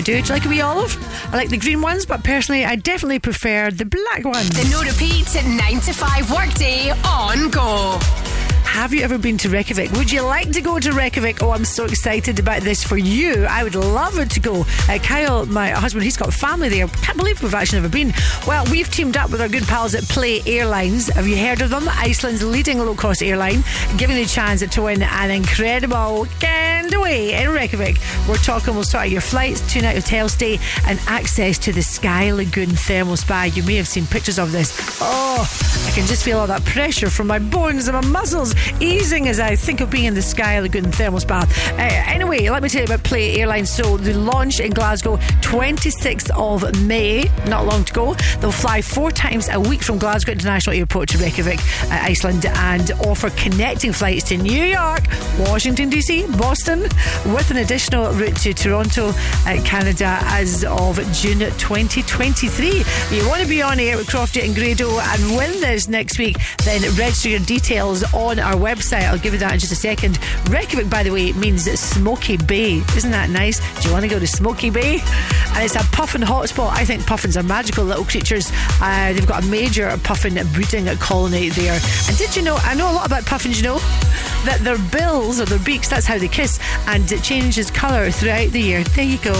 Don't mind if I do. Do you like a wee olive? I like the green ones, but personally, I definitely prefer the black ones. The no repeat 9 to 5 workday on Go. Have you ever been to Reykjavik? Would you like to go to Reykjavik? Oh, I'm so excited about this for you. I would love it to go. Uh, Kyle, my husband, he's got family there. Can't believe we've actually never been. Well, we've teamed up with our good pals at Play Airlines. Have you heard of them? Iceland's leading low cost airline, giving you a chance to win an incredible weekend away in Reykjavik. We're talking, we'll out your flights, two night hotel stay, and access to the Sky Lagoon Thermal Spa. You may have seen pictures of this. Oh, I can just feel all that pressure from my bones and my muscles. easing as I think of being in the sky Lagoon thermal spa. Uh, anyway, let me tell you about Play Airlines. So the launch in Glasgow, 26th of May, not long to go. They'll fly four times a week from Glasgow International Airport to Reykjavik, uh, Iceland, and offer connecting flights to New York, Washington DC, Boston, with an additional route to Toronto, uh, Canada, as of June 2023. You want to be on air with Crofty and Grado and win this next week? Then register your details on our website. I'll give you that in just a second. Reykjavik, by the way, means Smoky Bay. Isn't that nice? Do you want to go to Smoky Bay? And it's a puffin hotspot. I think puffins are magical little creatures. Uh, they've got a major puffin breeding colony there. And did you know? I know a lot about puffins. You know that their bills or their beaks. That's how they kiss, and it changes colour throughout the year. There you go.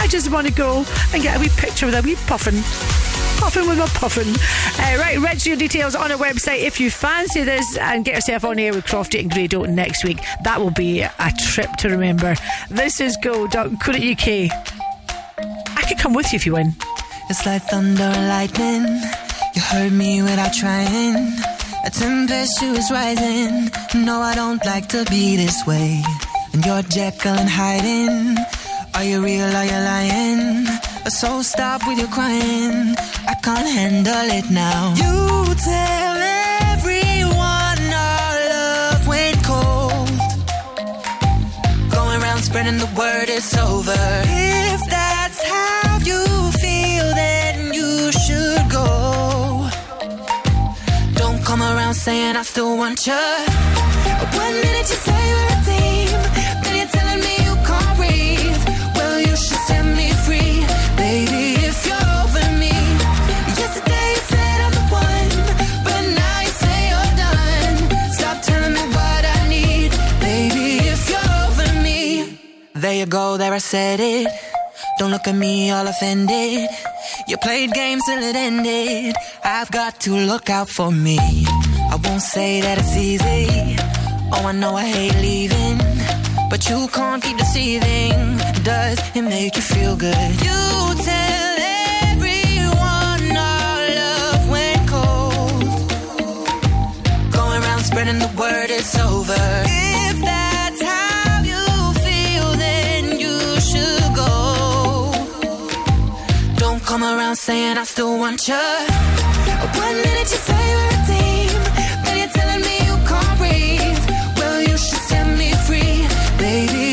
I just want to go and get a wee picture with a wee puffin. Puffin with my puffin. Uh, right, register your details on our website if you fancy this and get yourself on air with Crofty and Grado next week. That will be a trip to remember. This is go.co.uk. I could come with you if you win. It's like thunder and lightning. You heard me without trying. A tempestuous rising. No, I don't like to be this way. And you're Jekyll and hiding. Are you real? Are you lying? So stop with your crying. I can't handle it now. You tell everyone our love went cold. Going around spreading the word it's over. If that's how you feel, then you should go. Don't come around saying I still want you. One minute you say you go, there I said it. Don't look at me all offended. You played games till it ended. I've got to look out for me. I won't say that it's easy. Oh, I know I hate leaving. But you can't keep deceiving. Does it make you feel good? You tell everyone our love went cold. Going around spreading the word it's over. Saying I still want you. One minute you say we're a team, then you're telling me you can't breathe. Well, you should set me free, baby.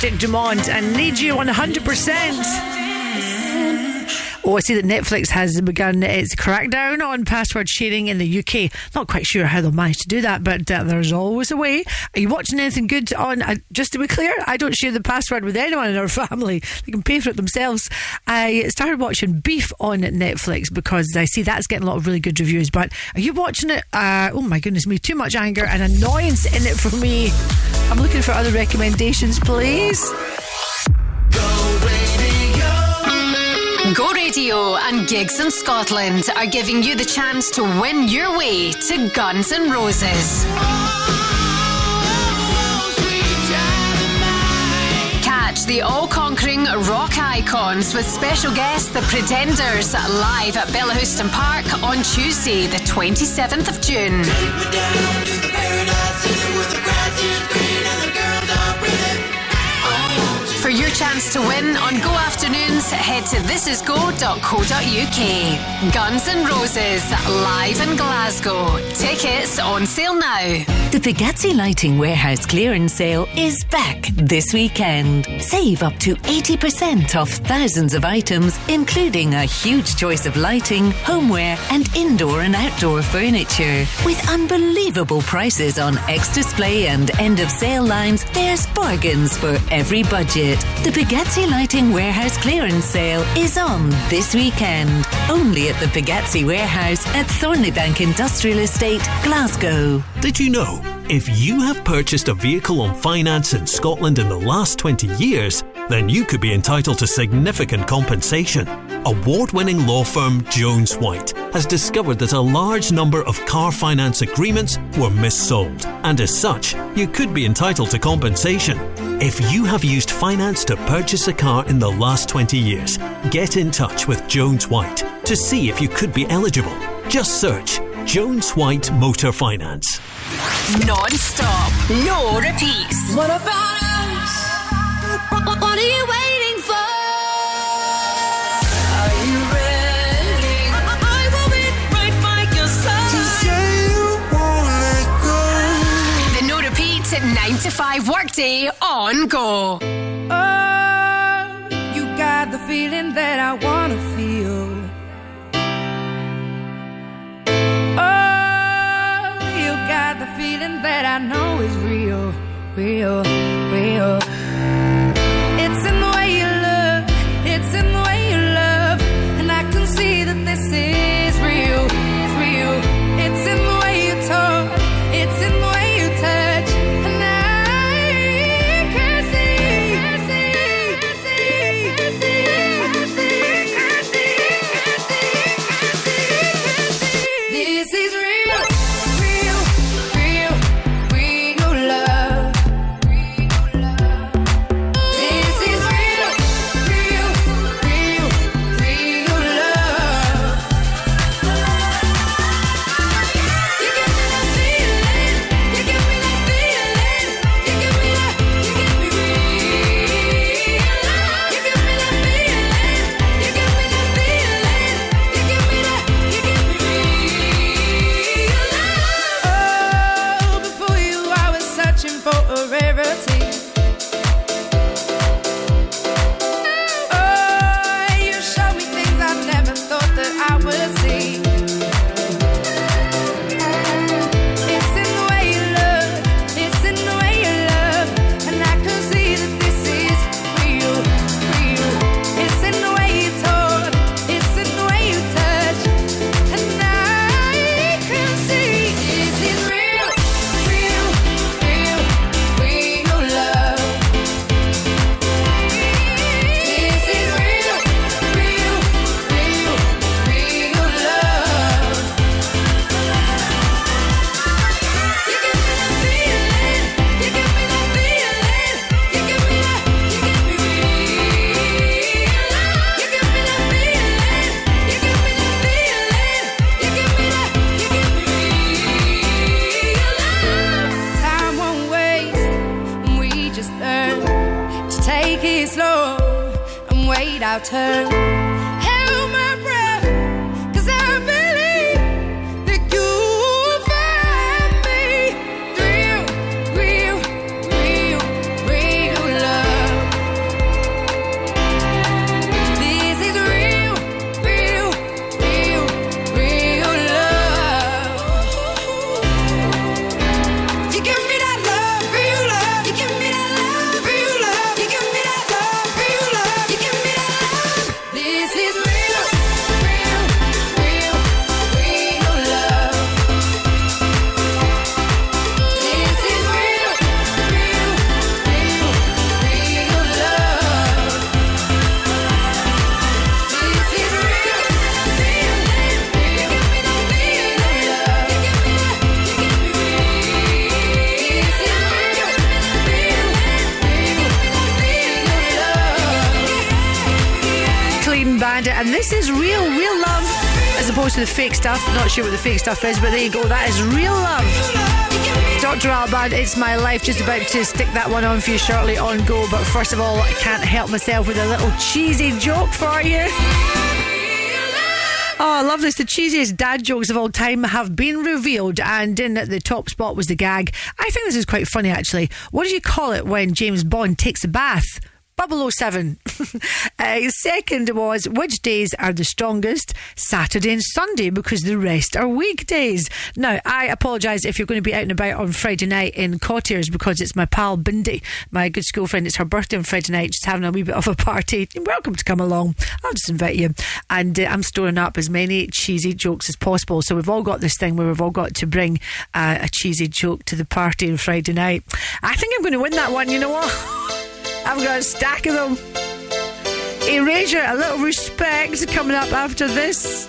Dick Dumont, and need you 100%. Oh, I see that Netflix has begun its crackdown on password sharing in the UK. Not quite sure how they'll manage to do that, but uh, there's always a way. Are you watching anything good on? Uh, just to be clear, I don't share the password with anyone in our family. They can pay for it themselves. I started watching Beef on Netflix because I see that's getting a lot of really good reviews. But are you watching it? Uh, oh my goodness me, too much anger and annoyance in it for me. I'm looking for other recommendations, please. Go Radio and Gigs in Scotland are giving you the chance to win your way to Guns N' Roses. Catch the all conquering rock icons with special guest The Pretenders live at Bellahouston Park on Tuesday, the 27th of June. Chance to win on Go Afternoons, head to thisisgo.co.uk. Guns N' Roses, live in Glasgow. Tickets on sale now. The Pagazzi Lighting Warehouse clearance sale is back this weekend. Save up to 80% off thousands of items, including a huge choice of lighting, homeware, and indoor and outdoor furniture. With unbelievable prices on ex display and end of sale lines, there's bargains for every budget. The Pagazzi Lighting Warehouse clearance sale is on this weekend. Only at the Pagazzi Warehouse at Thornliebank Industrial Estate, Glasgow. Did you know? If you have purchased a vehicle on finance in Scotland in the last 20 years, then you could be entitled to significant compensation. Award winning law firm Jones Whyte has discovered that a large number of car finance agreements were missold, and as such, you could be entitled to compensation. If you have used finance to purchase a car in the last 20 years, get in touch with Jones Whyte to see if you could be eligible. Just search Jones Whyte Motor Finance. Non stop, no repeats. What about us? To 5 workday on Go. Oh, you got the feeling that I wanna feel. Oh, you got the feeling that I know is real, real, real. Just learn to take it slow and wait our turn. Hold my breath, to the fake stuff. Not sure what the fake stuff is, but there you go. That is real love. Dr. Alban, it's my life. Just about to stick that one on for you shortly on go. But first of all, I can't help myself with a little cheesy joke for you. Oh, I love this. The cheesiest dad jokes of all time have been revealed, and in at the top spot was the gag. I think this is quite funny, actually. What do you call it when James Bond takes a bath? 007. uh, second was which days are the strongest? Saturday and Sunday because the rest are weekdays. Now, I apologise if you're going to be out and about on Friday night in Cottiers because it's my pal Bindi, my good school friend. It's her birthday on Friday night, just having a wee bit of a party. You're welcome to come along. I'll just invite you. And uh, I'm storing up as many cheesy jokes as possible. So we've all got this thing where we've all got to bring uh, a cheesy joke to the party on Friday night. I think I'm going to win that one. You know what? I've got a stack of them. Erasure, a little respect coming up after this.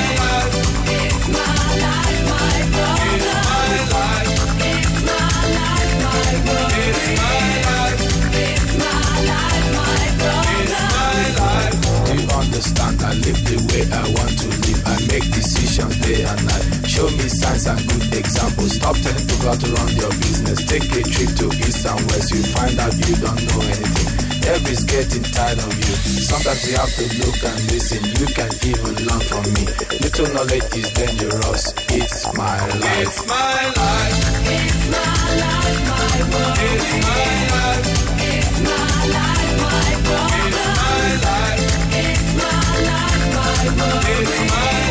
Do you understand? I live the way I want to live. I make decisions day and night. Show me signs and good examples. Stop telling people how to run your business. Take a trip to east and west. You find out you don't know anything. Everybody's getting tired of you. Sometimes you have to look and listen. You can even learn from me. Little knowledge is dangerous. It's my life. It's my life. It's my life, my world. It's my life. It's my life, It's my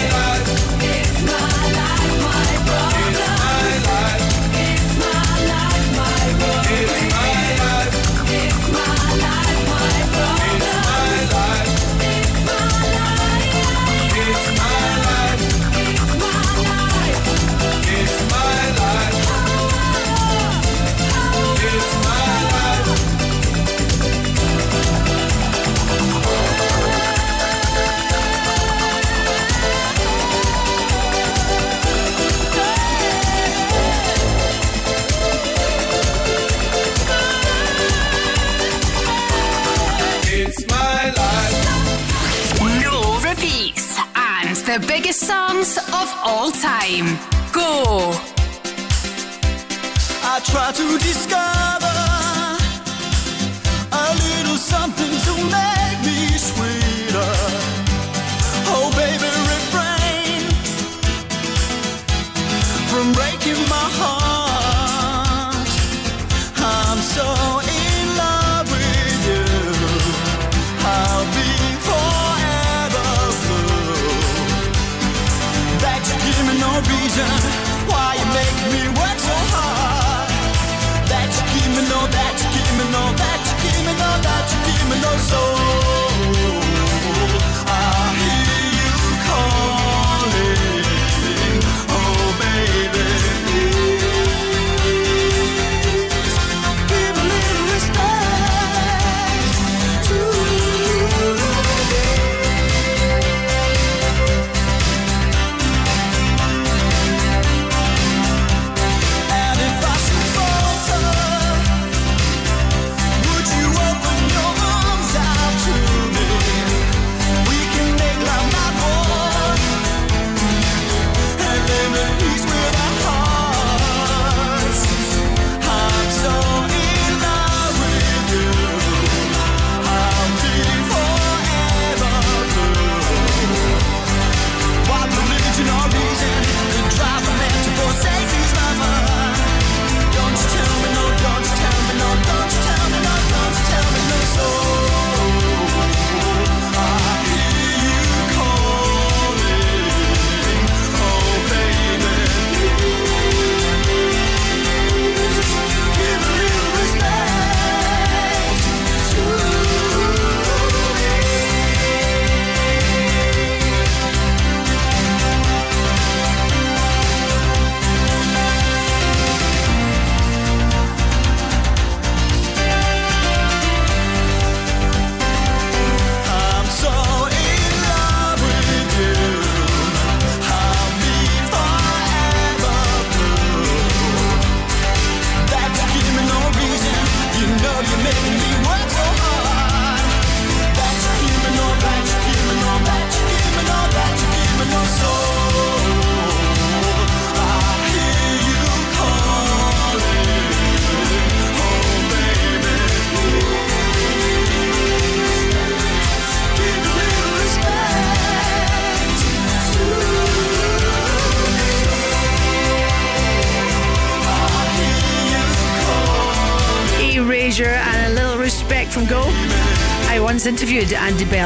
The biggest songs of all time. Go. I try to discover a little something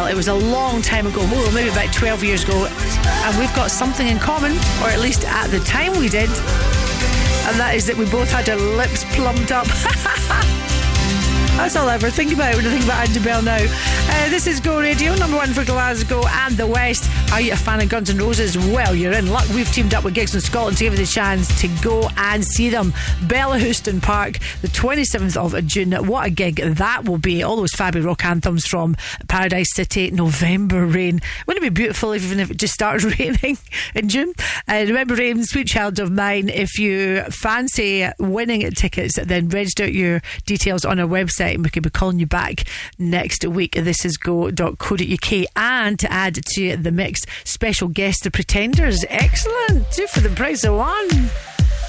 Bell. It was a long time ago, well, maybe about 12 years ago. And we've got something in common, or at least at the time we did. And that is that we both had our lips plumped up. That's all I ever think about when I think about Andy Bell now. This is Go Radio, number one for Glasgow and the West. Are you a fan of Guns N' Roses? Well, you're in luck. We've teamed up with Gigs in Scotland to give you the chance to go and see them. Bellahouston Park, the 27th of June. What a gig that will be. All those fabulous rock anthems from Paradise City, November Rain. Wouldn't it be beautiful if even if it just started raining in June? Uh, November Rain, Sweet Child of Mine. If you fancy winning tickets, then register your details on our website and we could be calling you back next week. This is go.co.uk. And to add to the mix, special guest, The Pretenders. Excellent. Two for the price of one.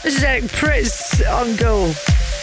This is Eric Prydz on Go.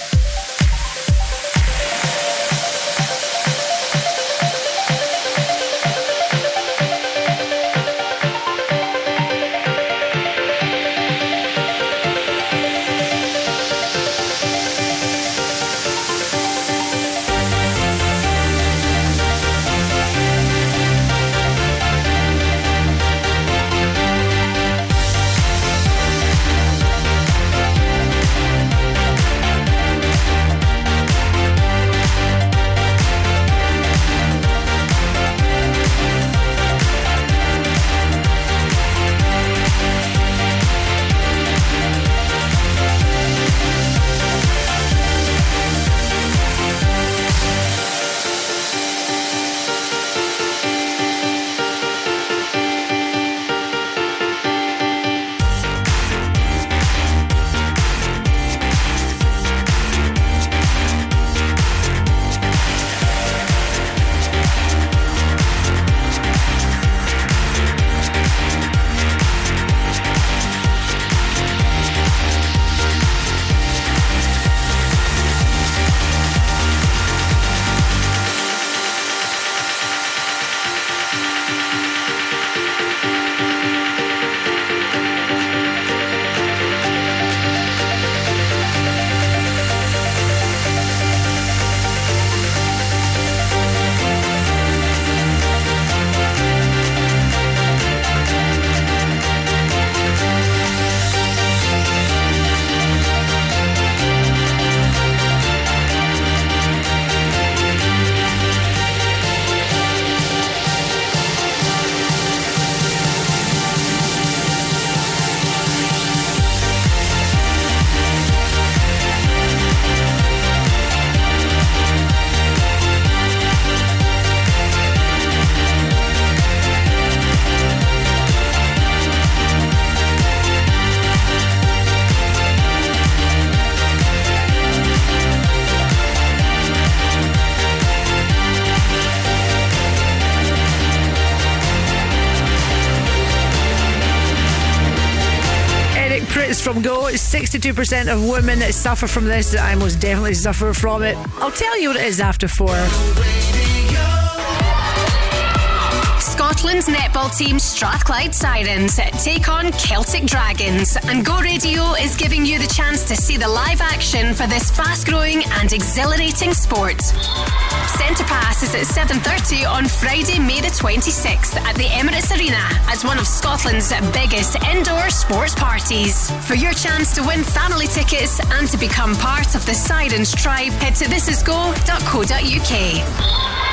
From Go. 62% of women that suffer from this. I most definitely suffer from it. I'll tell you what it is after four. Scotland's netball team Strathclyde Sirens take on Celtic Dragons, and Go Radio is giving you the chance to see the live action for this fast-growing and exhilarating sport. Centre Pass is at 7:30 on Friday, May the 26th at the Emirates Arena as one of Scotland's biggest indoor sports parties. For your chance to win family tickets and to become part of the Sirens tribe, head to thisisgo.co.uk.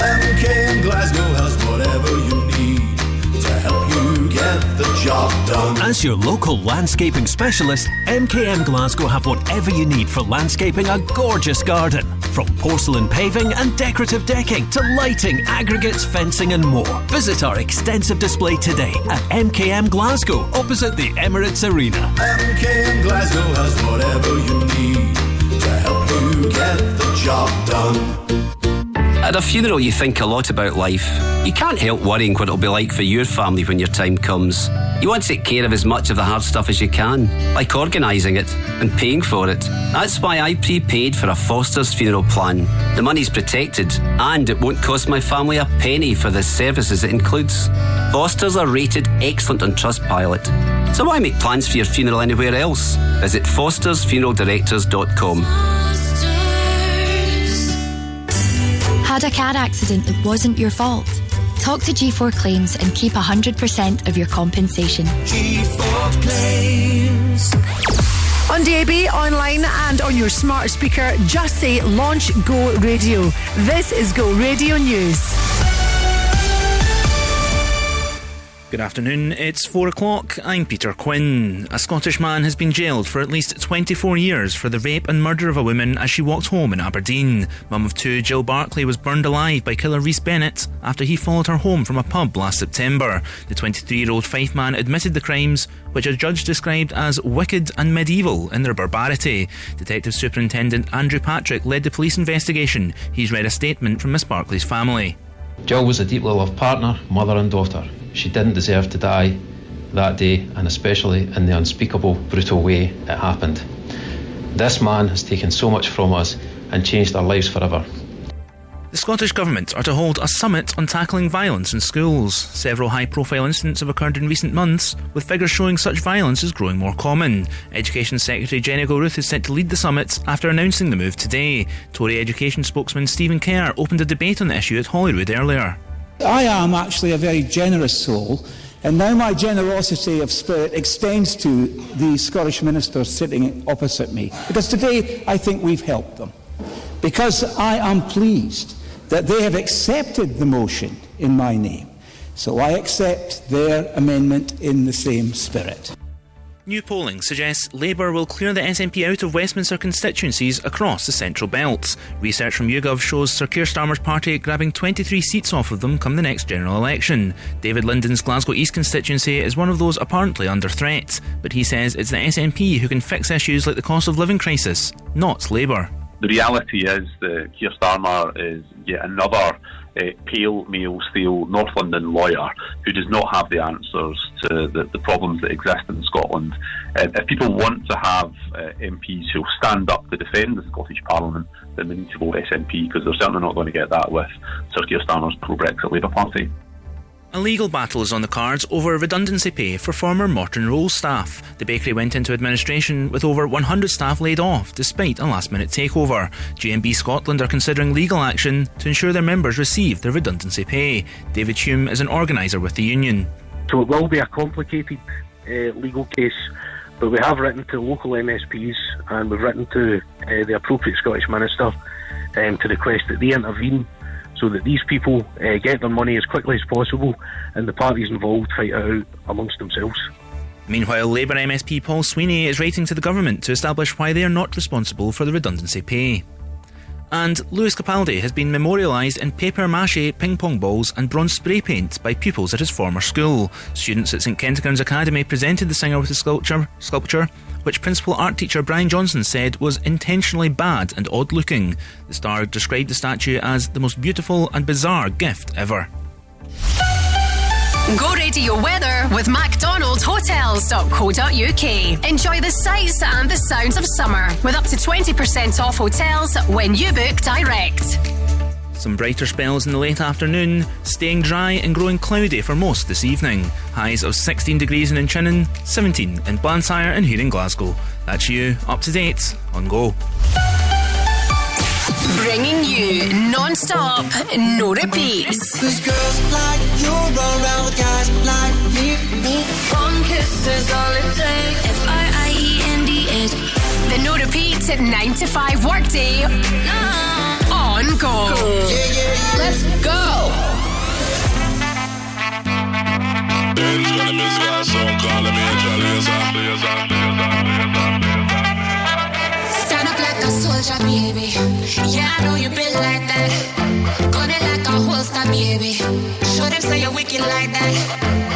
MKM Glasgow has whatever you need to help you get the job done. As your local landscaping specialist, MKM Glasgow have whatever you need for landscaping a gorgeous garden. From porcelain paving and decorative decking to lighting, aggregates, fencing, and more. Visit our extensive display today at MKM Glasgow, opposite the Emirates Arena. MKM Glasgow has whatever you need to help you get the job done. At a funeral, you think a lot about life. You can't help worrying what it'll be like for your family when your time comes. You want to take care of as much of the hard stuff as you can, like organising it and paying for it. That's why I prepaid for a Foster's funeral plan. The money's protected, and it won't cost my family a penny for the services it includes. Foster's are rated excellent on Trustpilot. So why make plans for your funeral anywhere else? Visit fostersfuneraldirectors.com. Had a car accident that wasn't your fault? Talk to G4 Claims and keep 100% of your compensation. G4 Claims. On DAB, online, and on your smart speaker, just say Launch Go Radio. This is Go Radio News. Good afternoon, it's four o'clock. I'm Peter Quinn. A Scottish man has been jailed for at least 24 years for the rape and murder of a woman as she walked home in Aberdeen. Mum of two, Jill Barclay, was burned alive by killer Rhys Bennett after he followed her home from a pub last September. The 23 year old Fife man admitted the crimes, which a judge described as wicked and medieval in their barbarity. Detective Superintendent Andrew Patrick led the police investigation. He's read a statement from Miss Barclay's family. Jill was a deeply loved partner, mother, and daughter. She didn't deserve to die that day, and especially in the unspeakable, brutal way it happened. This man has taken so much from us and changed our lives forever. The Scottish Government are to hold a summit on tackling violence in schools. Several high profile incidents have occurred in recent months, with figures showing such violence is growing more common. Education Secretary Jenny Gilruth is set to lead the summit after announcing the move today. Tory Education spokesman Stephen Kerr opened a debate on the issue at Holyrood earlier. I am actually a very generous soul, and now my generosity of spirit extends to the Scottish ministers sitting opposite me, because today I think we've helped them. Because I am pleased that they have accepted the motion in my name. So I accept their amendment in the same spirit. New polling suggests Labour will clear the SNP out of Westminster constituencies across the Central Belt. Research from YouGov shows Sir Keir Starmer's party grabbing 23 seats off of them come the next general election. David Linden's Glasgow East constituency is one of those apparently under threat, but he says it's the SNP who can fix issues like the cost of living crisis, not Labour. The reality is that Keir Starmer is yet another uh, pale, male, steel North London lawyer who does not have the answers to the, the problems that exist in Scotland. Uh, if people want to have uh, MPs who stand up to defend the Scottish Parliament, then they need to vote SNP because they're certainly not going to get that with Sir Keir Starmer's pro-Brexit Labour Party. A legal battle is on the cards over redundancy pay for former Morton Rolls staff. The bakery went into administration with over 100 staff laid off despite a last minute takeover. GMB Scotland are considering legal action to ensure their members receive their redundancy pay. David Hume is an organiser with the union. So it will be a complicated uh, legal case, but we have written to local MSPs and we've written to uh, the appropriate Scottish Minister um, to request that they intervene so that these people uh, get their money as quickly as possible and the parties involved fight it out amongst themselves. Meanwhile, Labour MSP Paul Sweeney is writing to the government to establish why they are not responsible for the redundancy pay. And Lewis Capaldi has been memorialised in paper mache ping pong balls and bronze spray paint by pupils at his former school. Students at St Kentigern's Academy presented the singer with a sculpture, sculpture, which principal art teacher Brian Johnson said was intentionally bad and odd looking. The star described the statue as the most beautiful and bizarre gift ever. Go radio weather with MacDonald'Hotels.co.uk. Enjoy the sights and the sounds of summer with up to 20% off hotels when you book direct. Some brighter spells in the late afternoon, staying dry and growing cloudy for most this evening. Highs of 16 degrees in Inchinnan, 17 in Blantyre and here in Glasgow. That's you, up to date on Go. Bringing you non-stop, no repeats. Cause girls like you run around with guys like me. One kiss is all it takes. F-I-I-E-N-D-S. The no repeat 9 to 5 workday. On Go. Let's go. Stand up baby. Yeah, I know you been like that. Like a baby. Show them say you're wicked like that.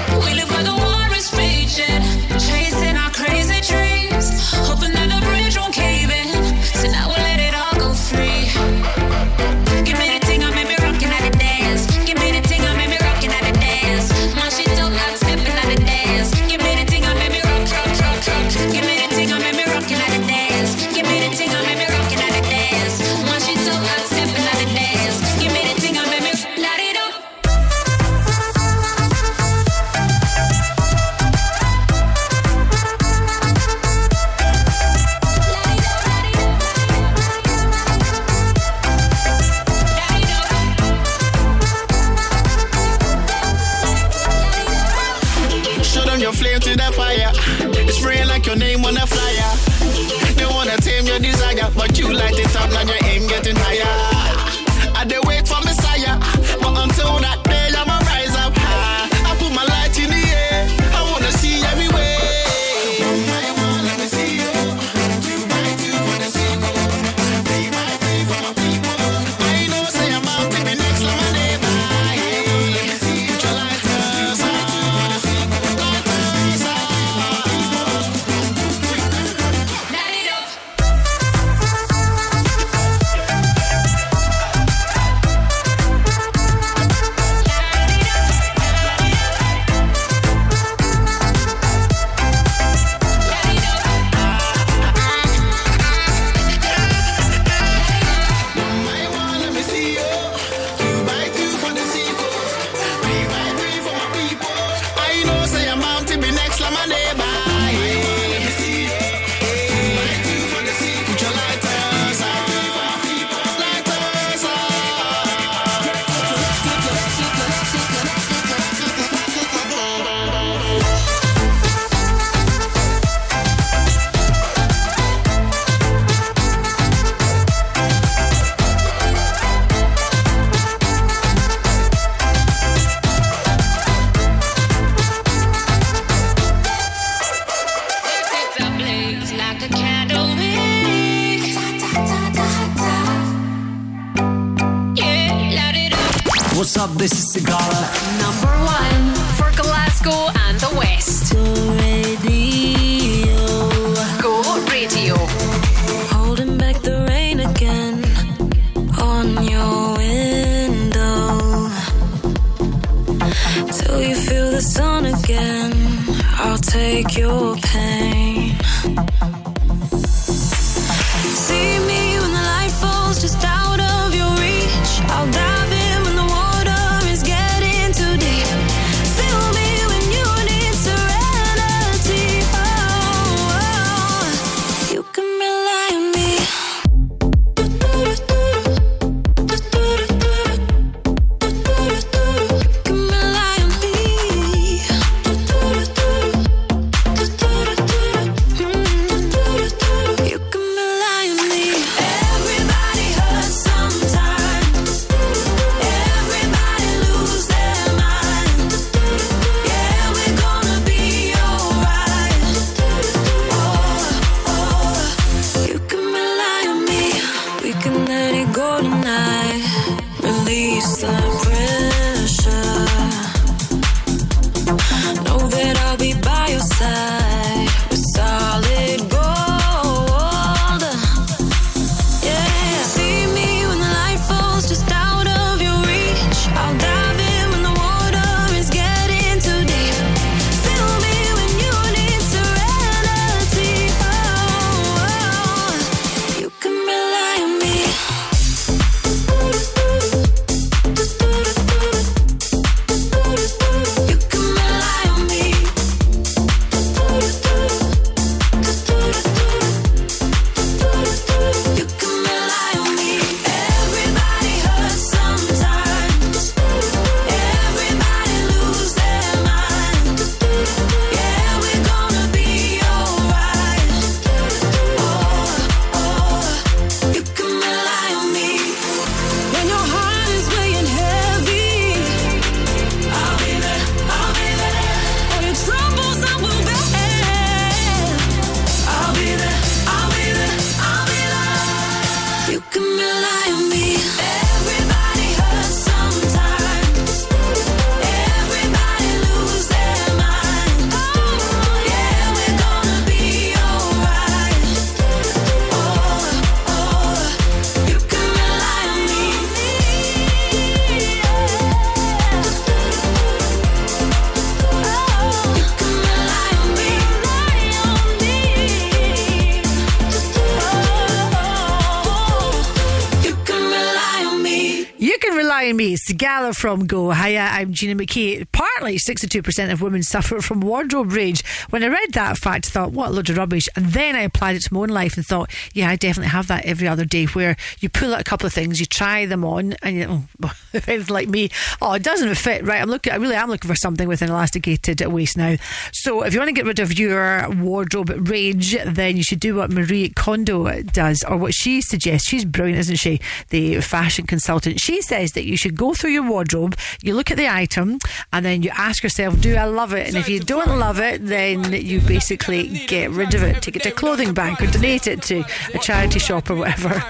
Me, Sigala from Go. Hiya, I'm Gina McKie. Partly 62% of women suffer from wardrobe rage. When I read that fact, I thought, what a load of rubbish. And then I applied it to my own life and thought, yeah, I definitely have that every other day where you pull out a couple of things, you try them on, and you, if anything like me, oh, it doesn't fit. Right, I'm looking, I really am looking for something with an elasticated waist now. So if you want to get rid of your wardrobe rage, then you should do what Marie Kondo does, or what she suggests. She's brilliant, isn't she? The fashion consultant. She says that you should go through your wardrobe, you look at the item, and then you ask yourself, do I love it? And if you don't love it, then you basically get rid of it. Take it to a clothing bank or donate it to a charity shop or whatever.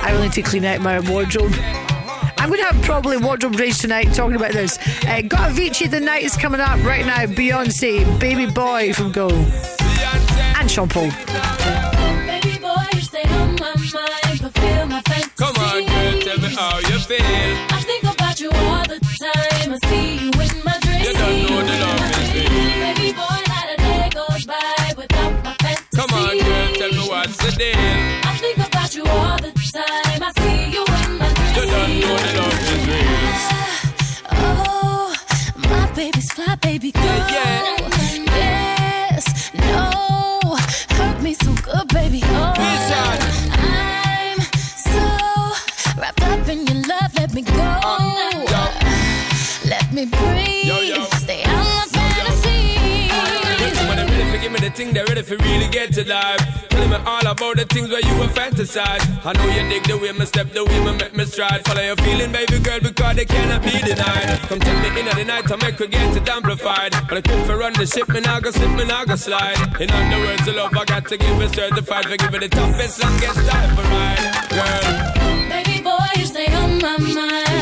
I will need to clean out my wardrobe. I'm going to have probably wardrobe rage tonight talking about this. Uh, got Avicii the night is coming up right now. Beyonce, Baby Boy from Go, and Sean Paul. Baby boy, you stay on my mind, fulfill my fantasy. Come on, girl, tell me how you feel. I think about you all the time. I see you in my dreams. You don't know the love is real. Baby boy, not a day goes by without my fantasy. Come on, girl, tell me what's the deal. I think about you all the time. I see you in my dreams. You don't know the love is real. Oh, my baby's fly, baby girl. Yes, no, hurt me so good, baby. Ready for give me the thing, they ready for really get to life. Telling me all about the things where you were fantasize. I know you dig the way me step, the way me make me stride. Follow your feeling, baby girl, because they cannot be denied. Come take me in at the night to make we get it amplified. But I quit for run the ship, me now go slip, me now go slide. In other words, the love I got to give it certified for giving the toughest, longest time for ride. Girl, Baby boy, you stay on my mind.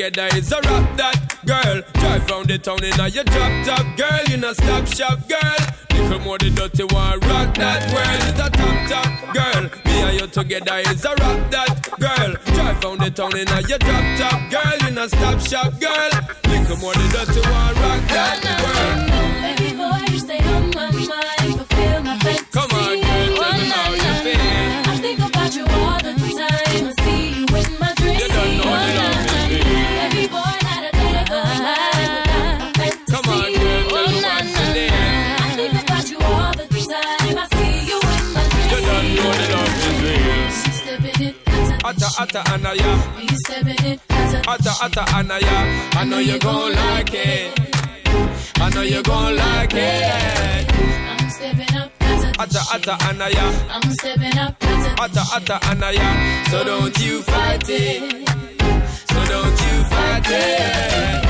Together is a rap that girl. Drive round the town in a your drop top, girl. You know stop shop, girl. Little more the dirty one, rock that world is a top top, girl. Me and you together is a rap that girl. Drive round the town in a your drop top, girl. You know stop shop, girl. Little more the dirty one, rock that world. Baby boy, you stay on my mind, atta, Atta, atta, anaya. me stepping it, atta, Atta, atta, anaya. I know you gon' like it. I know you gon' like it. I'm stepping up, atta, Atta, anaya. I'm stepping up, Atta, atta, anaya. So don't you fight it. So don't you fight it.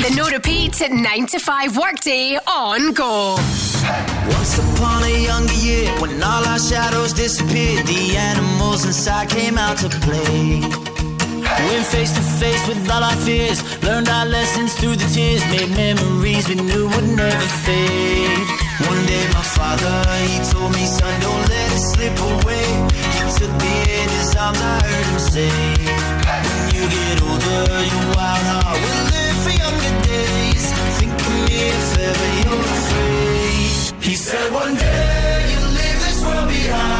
The no repeat 9 to 5 workday on Go. Once upon a younger year, when all our shadows disappeared, the animals inside came out to play. Went face to face with all our fears, learned our lessons through the tears, made memories we knew would never fade. One day my father, he told me, son, don't let it slip away. He took me in his arms, I heard him say, when you get older, your said one day you leave this world behind.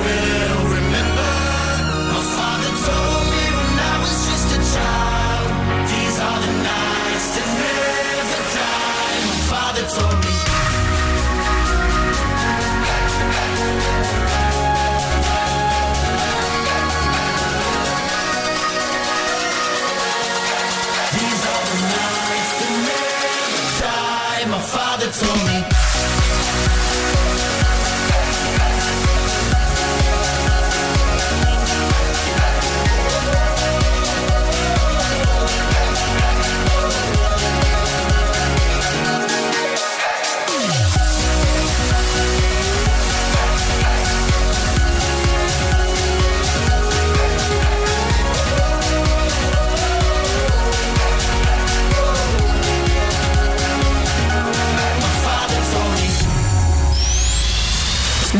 will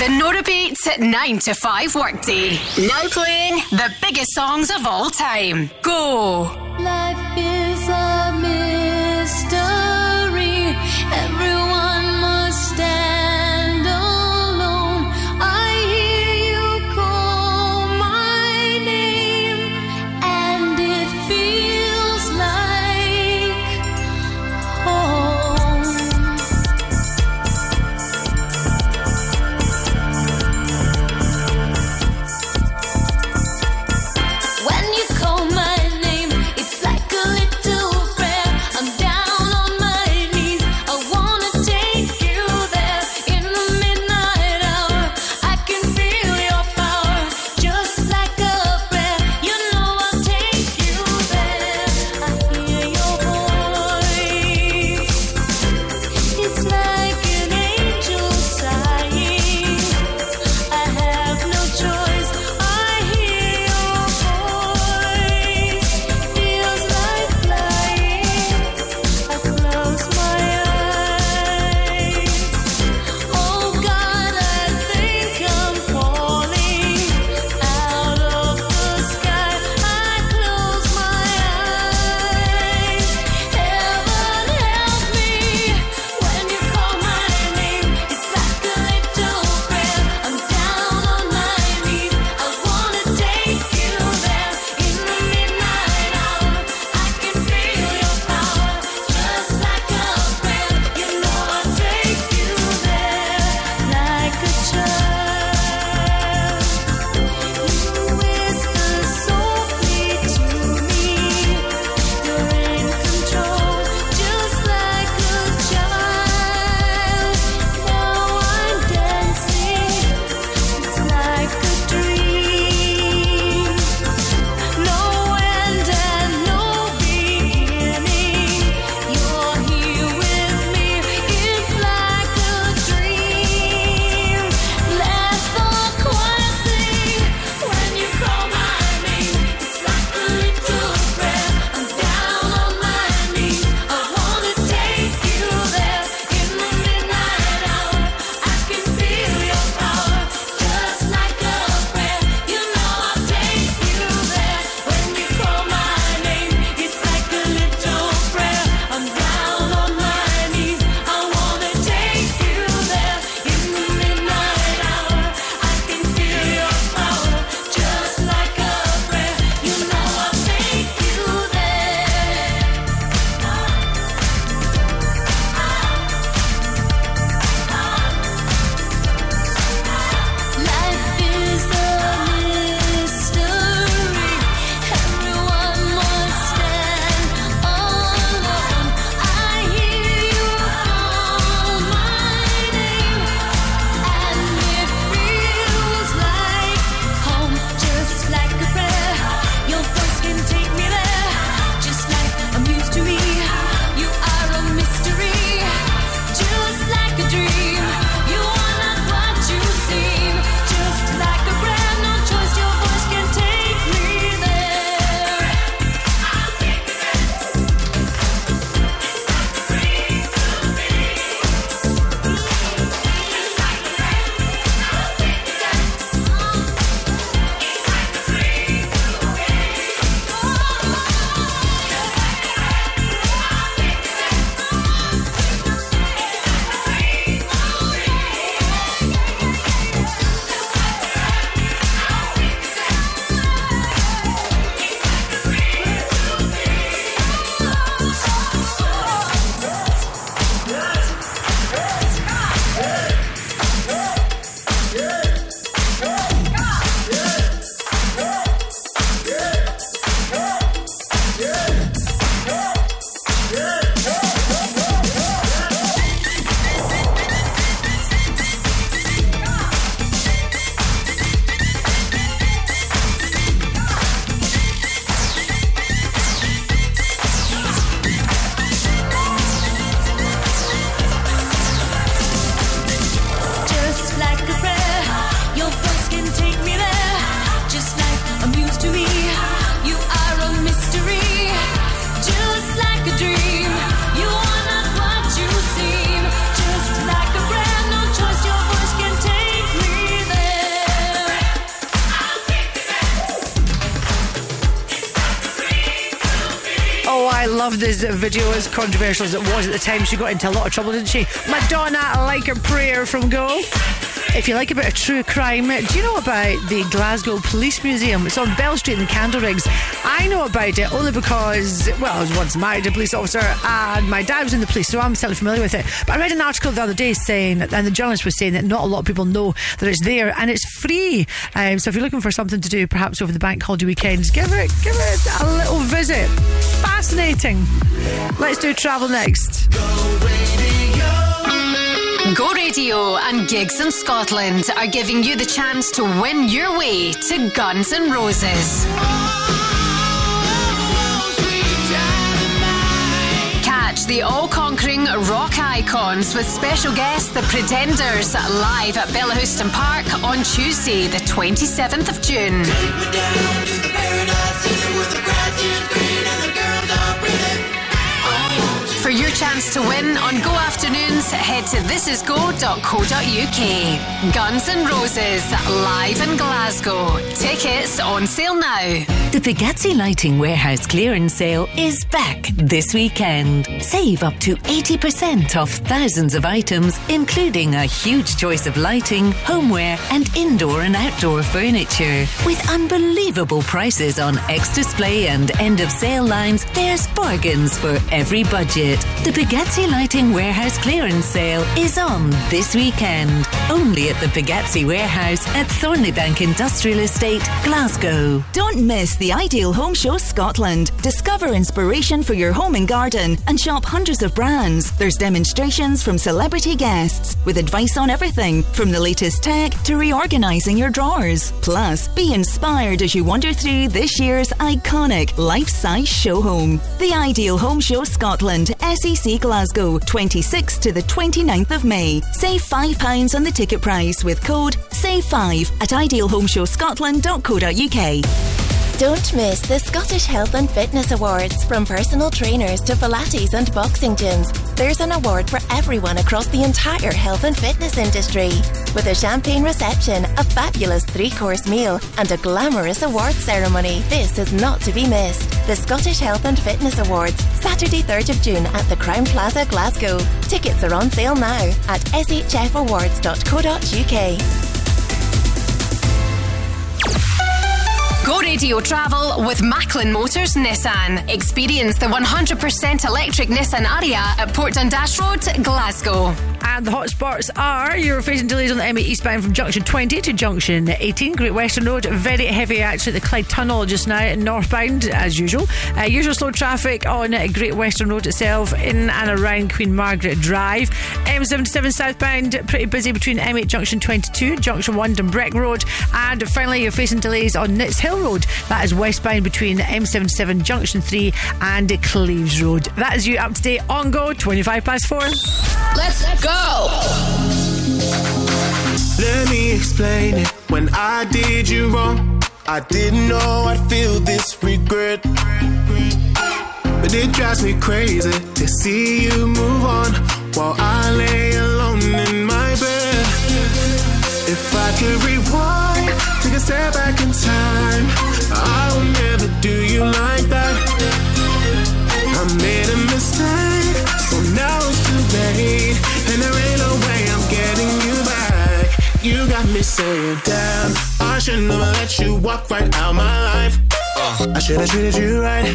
Nora Beats at 9 to 5 workday. Now playing the biggest songs of all time. Go! As controversial as it was at the time, she got into a lot of trouble, didn't she? Madonna, like a prayer from Go. If you like a bit of true crime, do you know about the Glasgow Police Museum? It's on Bell Street in Candleriggs. I know about it only because, well, I was once married to a police officer and my dad was in the police, so I'm certainly familiar with it. But I read an article the other day saying, and the journalist was saying that not a lot of people know that it's there and it's free. Um, so if you're looking for something to do, perhaps over the bank holiday weekends, give it, give it a little visit. Fascinating. Let's do travel next. Go Radio and Gigs in Scotland are giving you the chance to win your way to Guns N' Roses. Catch the all conquering rock icons with special guest The Pretenders live at Bellahouston Park on Tuesday, the 27th of June. escucha. To win on Go Afternoons, head to thisisgo.co.uk. Guns N' Roses, live in Glasgow. Tickets on sale now. The Pagazzi Lighting Warehouse clearance sale is back this weekend. Save up to 80% off thousands of items, including a huge choice of lighting, homeware, and indoor and outdoor furniture. With unbelievable prices on ex display and end of sale lines, there's bargains for every budget. The Pagazzi Lighting Warehouse clearance sale is on this weekend. Only at the Pagazzi Warehouse at Thornliebank Industrial Estate, Glasgow. Don't miss the Ideal Home Show Scotland. Discover inspiration for your home and garden and shop hundreds of brands. There's demonstrations from celebrity guests with advice on everything from the latest tech to reorganizing your drawers. Plus, be inspired as you wander through this year's iconic life-size show home. The Ideal Home Show Scotland, SEC Glasgow, 26th to the 29th of May. Save £5 on the ticket price with code SAVE5 at idealhomeshowscotland.co.uk. Don't miss the Scottish Health and Fitness Awards. From personal trainers to Pilates and boxing gyms, there's an award for everyone across the entire health and fitness industry. With a champagne reception, a fabulous three course meal, and a glamorous award ceremony, this is not to be missed. The Scottish Health and Fitness Awards, Saturday, 3rd of June at the Crowne Plaza, Glasgow. Tickets are on sale now at shfawards.co.uk. Go Radio Travel with Macklin Motors Nissan. Experience the 100% electric Nissan Ariya at Port Dundas Road, Glasgow. And the hotspots are you're facing delays on the M8 eastbound from junction 20 to junction 18. Great Western Road, very heavy actually at the Clyde Tunnel just now, northbound as usual. Uh, usual slow traffic on Great Western Road itself in and around Queen Margaret Drive. M77 southbound, pretty busy between M8 junction 22, junction 1 Dumbreck Road. And finally, you're facing delays on Nitshill Road. That is westbound between M77 junction 3 and Cleeves Road. That is you up to date on Go, 25 past 4. Let's go! Let me explain it. When I did you wrong, I didn't know I'd feel this regret. But it drives me crazy to see you move on while I lay alone in my bed. If I could rewind, take step back in time, I will never do you like that. I made a mistake, so now it's too late, and there ain't no way I'm getting you back. You got me saying, damn, I should never let you walk right out my life. Uh. I should have treated you right.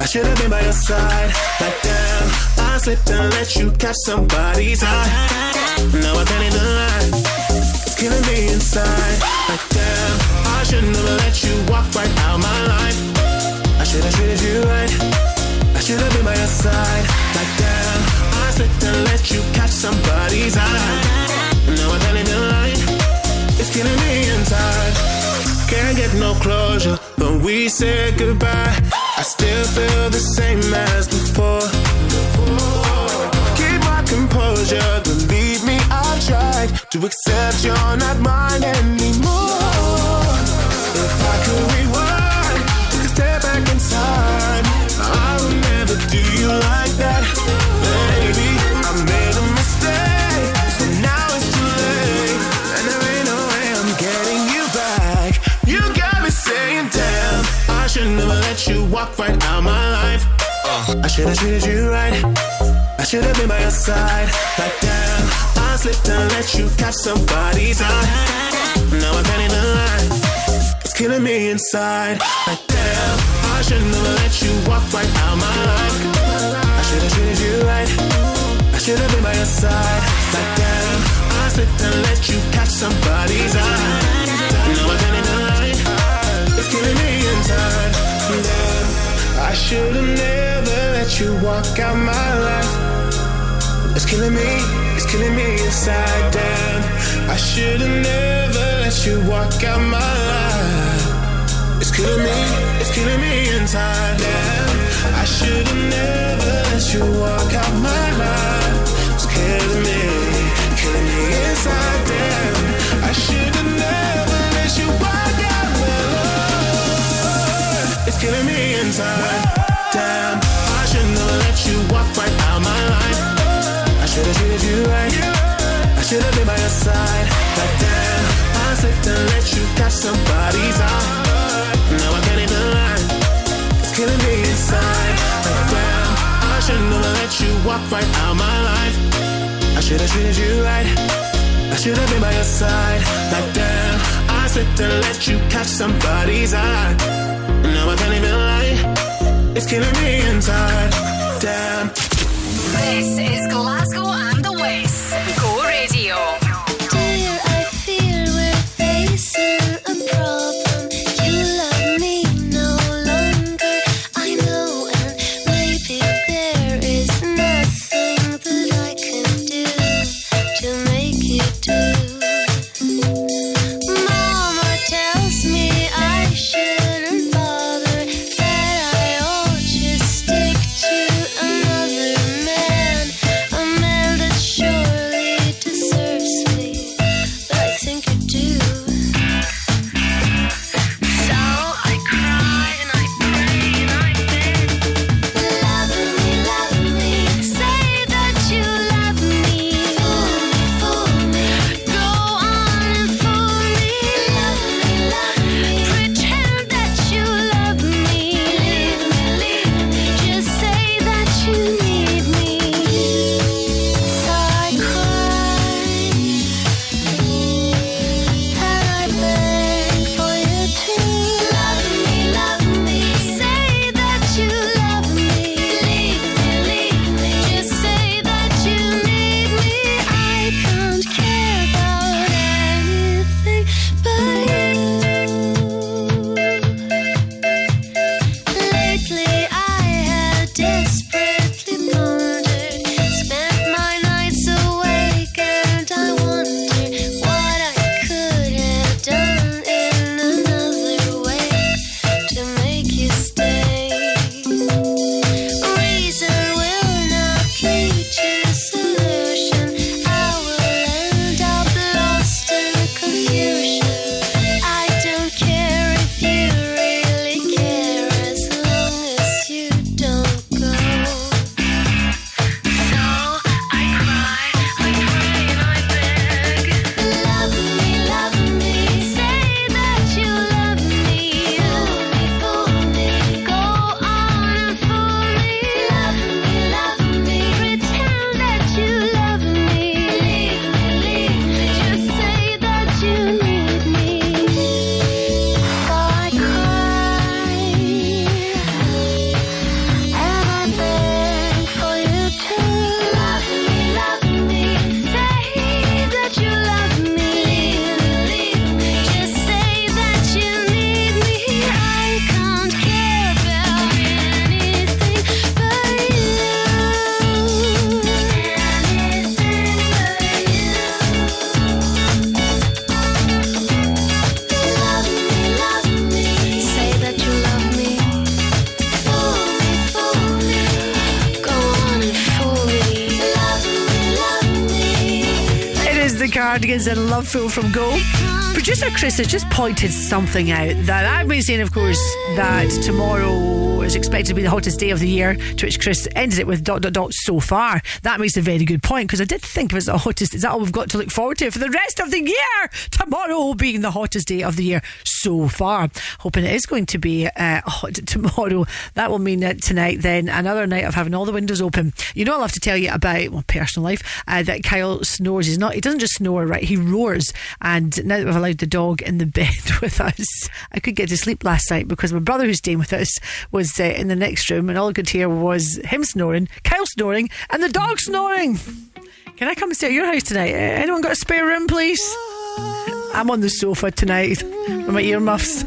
I should have been by your side. But damn, I slipped and let you catch somebody's eye. Now I can't even lie. Killing me inside. Like damn, I should never let you walk right out my to accept you're not mine anymore. If I could rewind, take a step back in time, I would never do you like that, baby. I made a mistake, so now it's too late, and there ain't no way I'm getting you back. You got me saying, damn, I should never let you walk right out my life. I should have treated you right. I should have been by your side. Like slipped and let you catch somebody's eye. Now I can't even lie. It's killing me inside. Like damn, I shouldn't have let you walk right out my life. I should have treated you right. I should have been by your side. Like damn, I slipped and let you catch somebody's eye. Now I can't even lie. It's killing me inside. Damn, I should have never let you walk out my life. It's killing me, killing me inside. Damn, I should have never let you walk out my life. It's killing me, it's killing me inside. Damn, I should have never let you walk out my life. It's killing me, killing me inside. Damn, I should have never let you walk out my life. It's killing me inside. Have you right. I should have been by your side. I slipped and let you catch somebody's eye. Now I can't even lie. It's killing me inside. I should never let you walk right out my life. I should have treated you right. I should have been by your side. I slipped and let you catch somebody's eye. Now I can't even lie. It's killing me inside. Damn. This is Glasgow Cardigans and Lovefool from Go. Producer Chris has just pointed something out that I've been saying, of course, that tomorrow is expected to be the hottest day of the year, to which Chris ended it with dot dot dot so far. That makes a very good point because I did think it as the hottest. Is that all we've got to look forward to for the rest of the year? Tomorrow being the hottest day of the year so far. Hoping it is going to be uh, hot tomorrow. That will mean that tonight, then, another night of having all the windows open. You know, I'll have to tell you about well, personal life uh, that Kyle snores. He's not. He doesn't just snore, right? He roars. And now that we've allowed the dog in the bed with us, I could get to sleep last night because my brother, who's staying with us, was uh, in the next room, and all I could hear was him snoring, Kyle snoring, and the dog snoring. Can I come and stay at your house tonight? Anyone got a spare room, please? I'm on the sofa tonight with my earmuffs,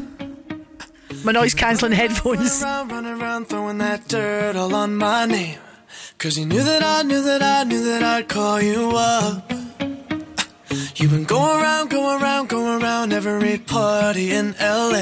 my noise cancelling headphones. Running around, running around, throwing that dirt all on my name. Cause you knew that I knew that I knew that I'd call you up. You've been going around, going around, going around every party in LA.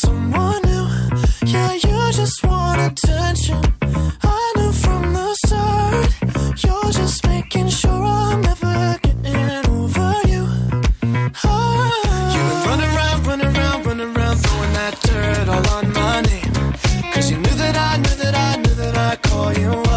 Someone new. Yeah, you just want attention. I knew from the start. You're just making sure I'm never getting over you. Running around, around, around, throwing that dirt all on my name. Cause you knew that I knew that I knew that I'd call you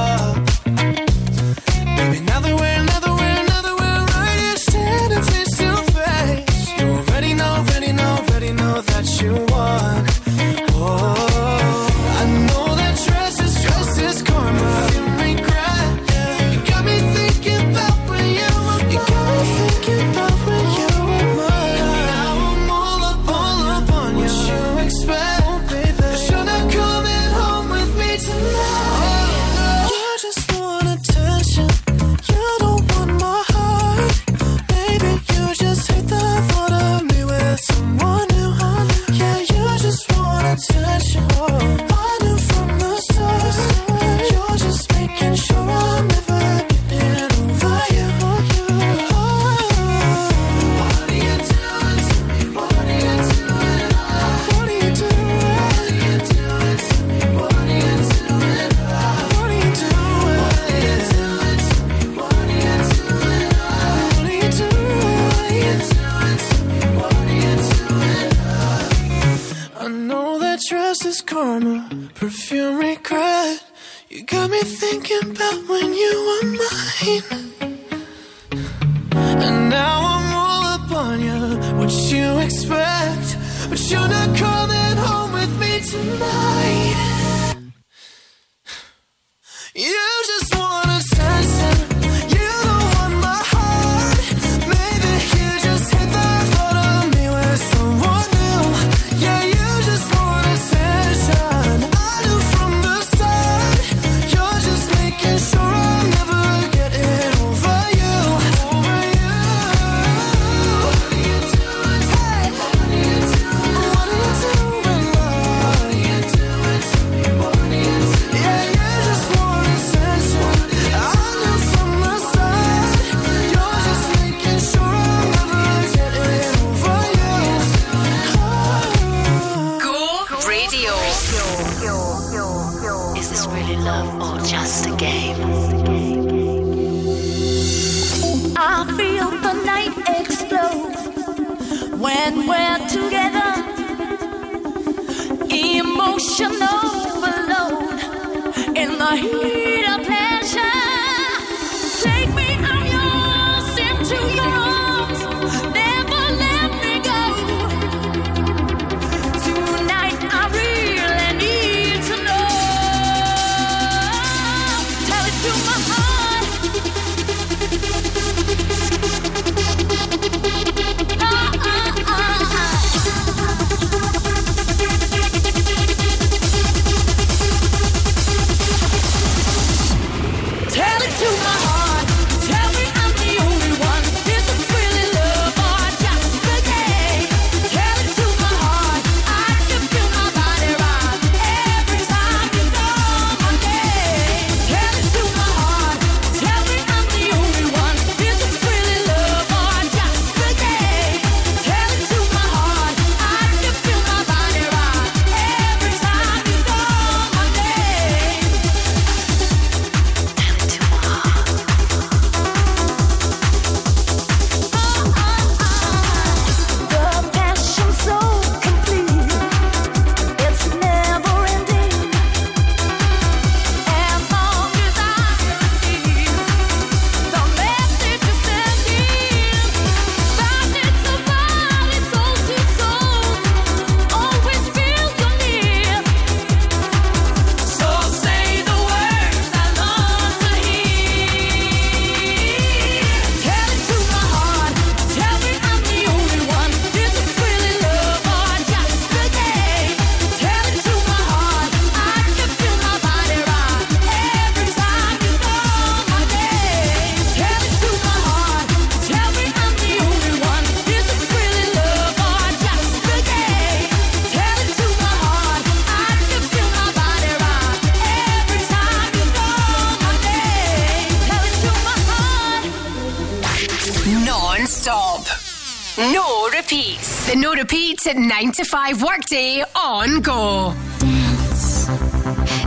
at 9 to 5 workday on Go. Dance.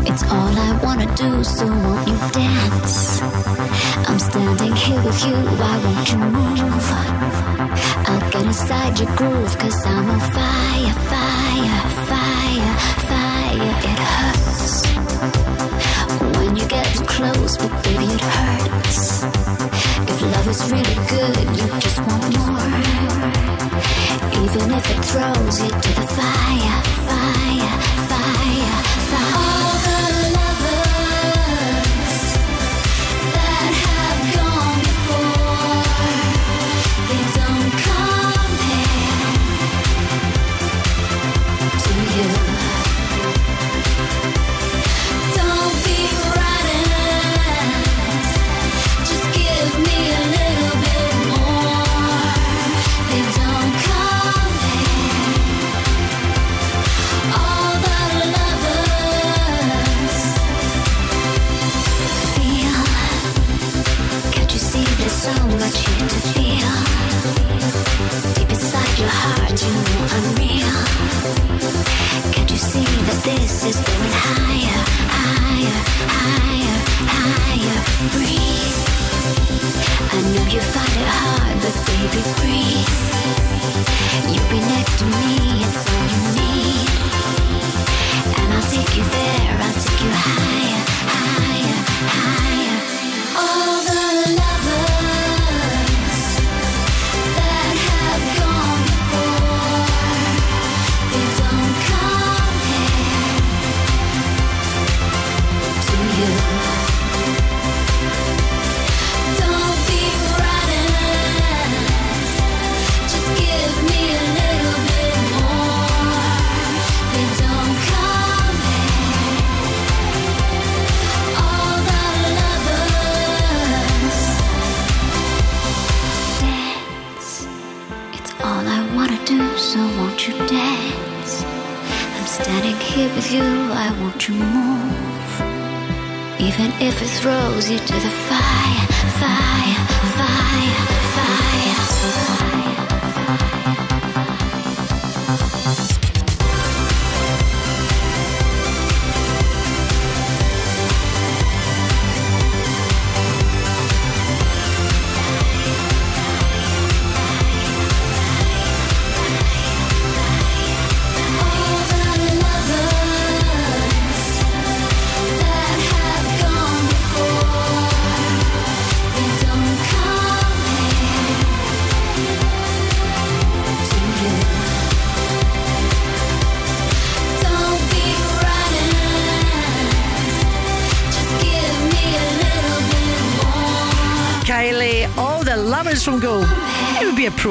It's all I wanna do, so won't you dance? I'm standing here with you, why won't you move? I'll get inside your groove, cause I'm on fire, fire, fire, fire. It hurts when you get too close, but baby, it hurts. If love is really good, you just want more. Even if it throws you to the fire, fire, fire, fire.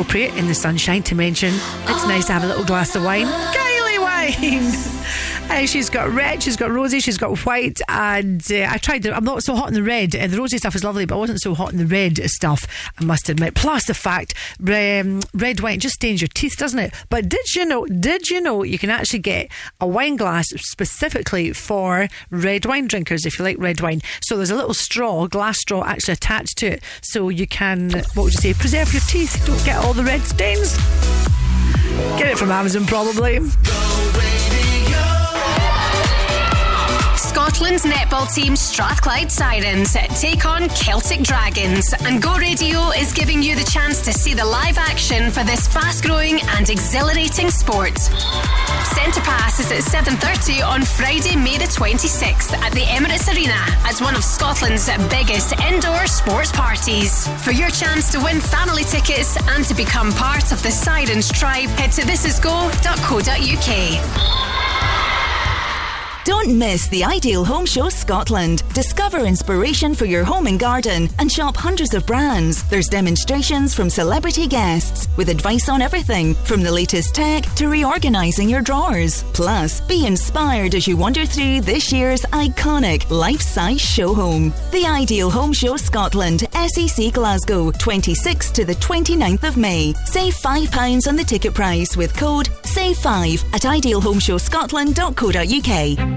Appropriate in the sunshine to mention it's nice to have a little glass of wine. Kylie wine! Uh, she's got red, she's got rosy, she's got white, and uh, I tried the. I'm not so hot in the red. Uh, the rosy stuff is lovely, but I wasn't so hot in the red stuff, I must admit. Plus the fact um, red wine just stains your teeth, doesn't it? But did you know, did you know you can actually get a wine glass specifically for red wine drinkers if you like red wine? So there's a little straw, glass straw actually attached to it, so you can, what would you say, preserve your teeth, don't get all the red stains. Get it from Amazon, probably. Scotland's netball team Strathclyde Sirens take on Celtic Dragons, and Go Radio is giving you the chance to see the live action for this fast-growing and exhilarating sport. Centre Pass is at 7:30 on Friday, May the 26th at the Emirates Arena as one of Scotland's biggest indoor sports parties. For your chance to win family tickets and to become part of the Sirens tribe, head to thisisgo.co.uk. Don't miss the Ideal Home Show Scotland. Discover inspiration for your home and garden and shop hundreds of brands. There's demonstrations from celebrity guests with advice on everything from the latest tech to reorganizing your drawers. Plus, be inspired as you wander through this year's iconic life-size show home. The Ideal Home Show Scotland, SEC Glasgow, 26th to the 29th of May. Save £5 on the ticket price with code SAVE5 at idealhomeshowscotland.co.uk.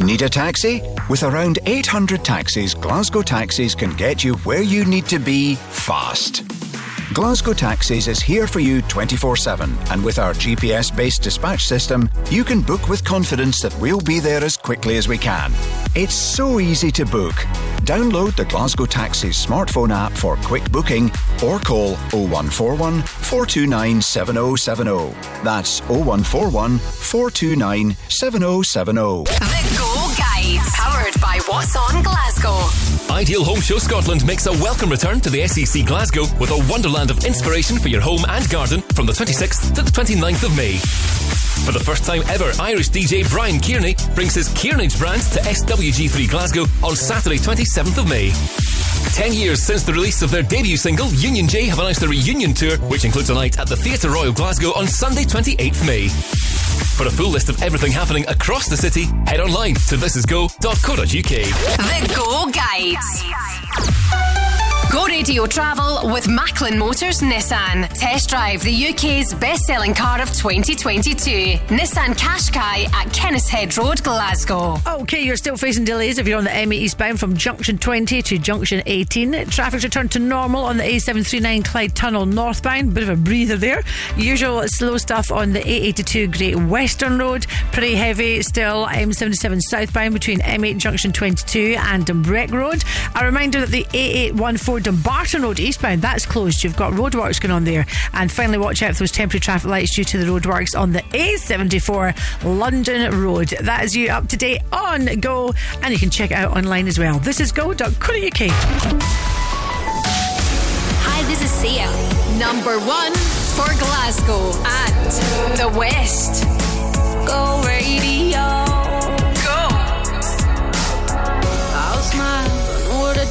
Need a taxi? With around 800 taxis, Glasgow Taxis can get you where you need to be fast. Glasgow Taxis is here for you 24 7, and with our GPS based dispatch system, you can book with confidence that we'll be there as quickly as we can. It's so easy to book. Download the Glasgow Taxis smartphone app for quick booking or call 0141 429 7070. That's 0141 429 7070. The Go Guide, powered by What's On Glasgow. Ideal Home Show Scotland makes a welcome return to the SEC Glasgow with a wonderland of inspiration for your home and garden from the 26th to the 29th of May. For the first time ever, Irish DJ Bryan Kearney brings his Kearnage brand to SWG3 Glasgow on Saturday, 27th of May. Ten years since the release of their debut single, Union J have announced a reunion tour, which includes a night at the Theatre Royal Glasgow on Sunday, 28th May. For a full list of everything happening across the city, head online to thisisgo.co.uk. The Go Guides. Go Radio Travel with Macklin Motors Nissan. Test drive the UK's best selling car of 2022. Nissan Qashqai at Kennishead Road, Glasgow. Okay, you're still facing delays if you're on the M8 eastbound from junction 20 to junction 18. Traffic's returned to normal on the A739 Clyde Tunnel northbound. Bit of a breather there. Usual slow stuff on the A82 Great Western Road. Pretty heavy still M77 southbound between M8 junction 22 and Dumbreck Road. A reminder that the A814 Dumbarton Road eastbound that's closed. You've got roadworks going on there. And finally, watch out for those temporary traffic lights due to the roadworks on the A74 London Road. That is you up to date on Go, and you can check it out online as well. This is go.co.uk. Hi, this is Sia. Number one for Glasgow and the West. Go Radio.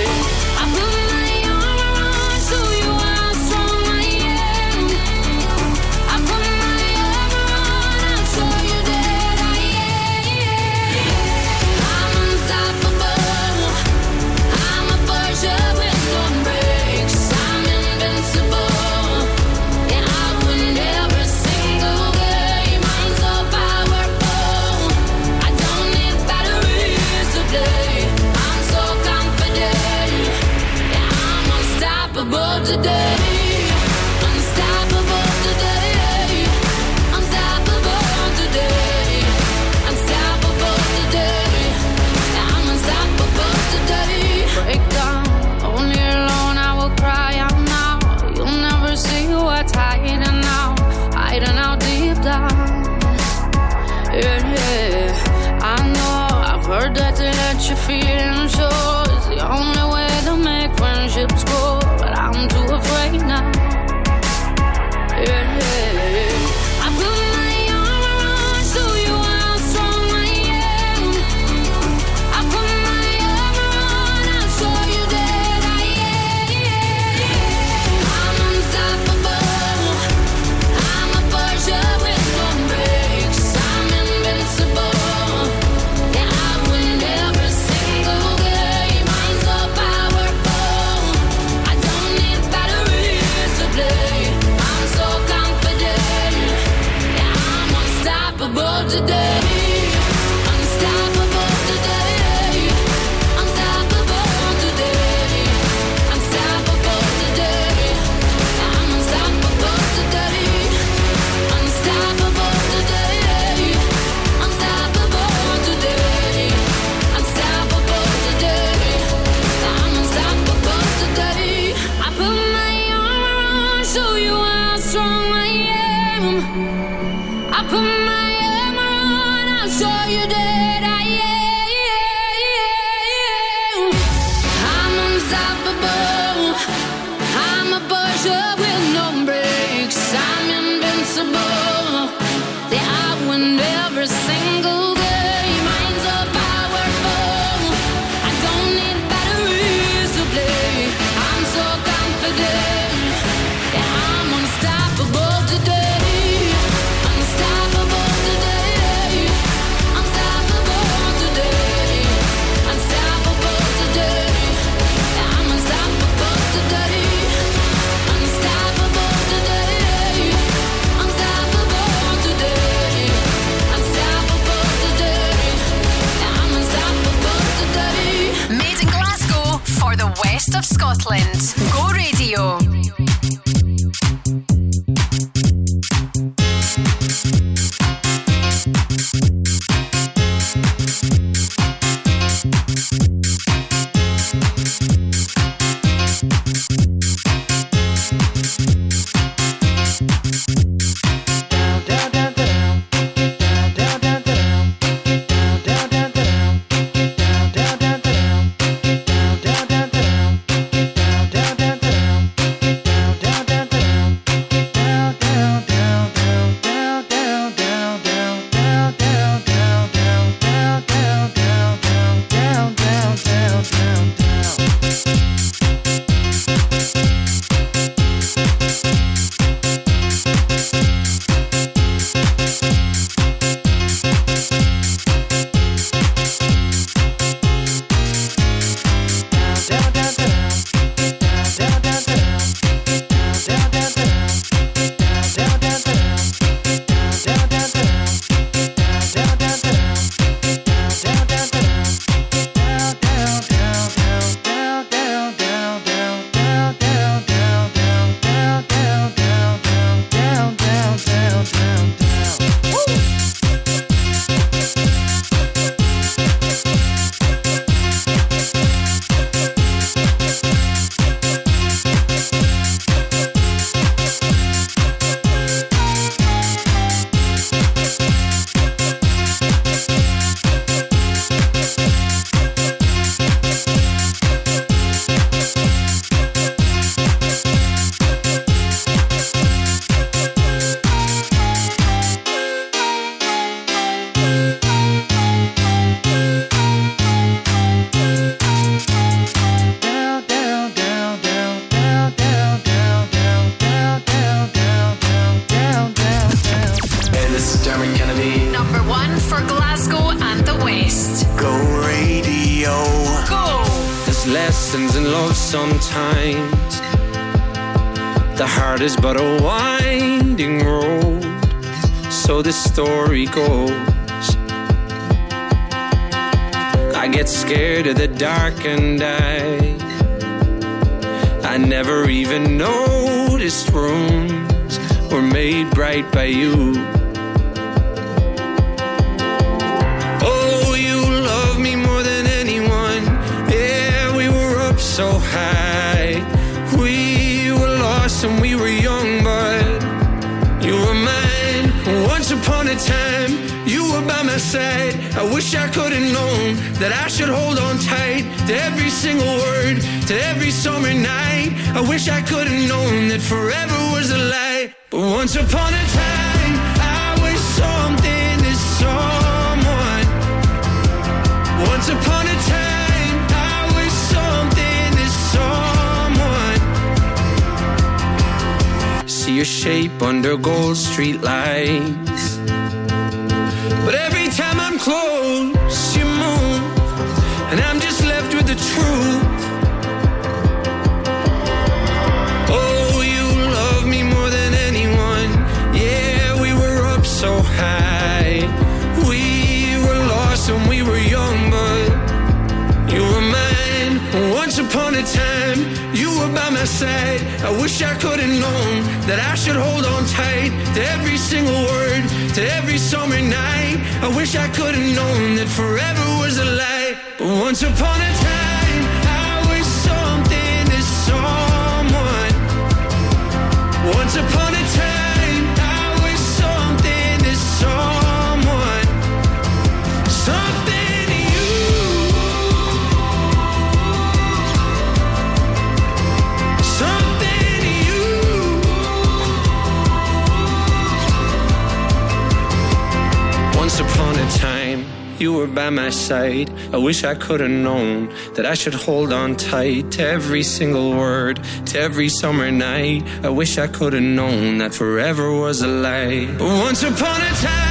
I wish I could have known that I should hold on tight to every single word, to every summer night. I wish I could have known that forever was a lie. But once upon a time,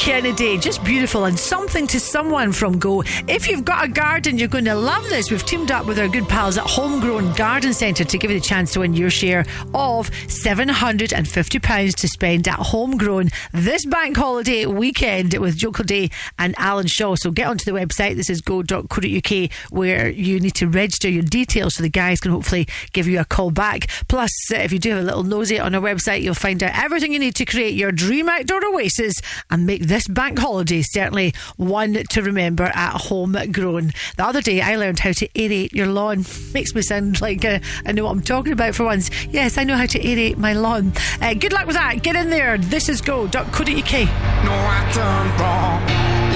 Kennedy, just beautiful and something to someone from Go. If you've got a garden, you're going to love this. We've teamed up with our good pals at Homegrown Garden Centre to give you the chance to win your share of £750 to spend at Homegrown this bank holiday weekend with Joe Day and Alan Shaw. So get onto the website. This is go.co.uk where you need to register your details so the guys can hopefully give you a call back. Plus, uh, if you do have a little nosy on our website, you'll find out everything you need to create your dream outdoor oasis and make this bank holiday certainly one to remember at Homegrown. The other day, I learned how to aerate your lawn. Makes me sound like uh, I know what I'm talking about for once. Yes, I know how to aerate my lawn. Uh, good luck with that. Get in there. This is go.co.uk. No, I done wrong.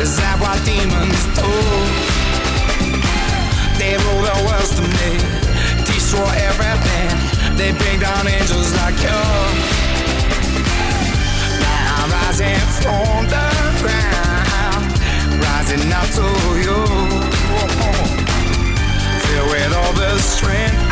Is that what demons do? They rule the world to me, destroy everything. They bring down angels like you. Now I'm rising from the ground, rising up to you. Filled with all the strength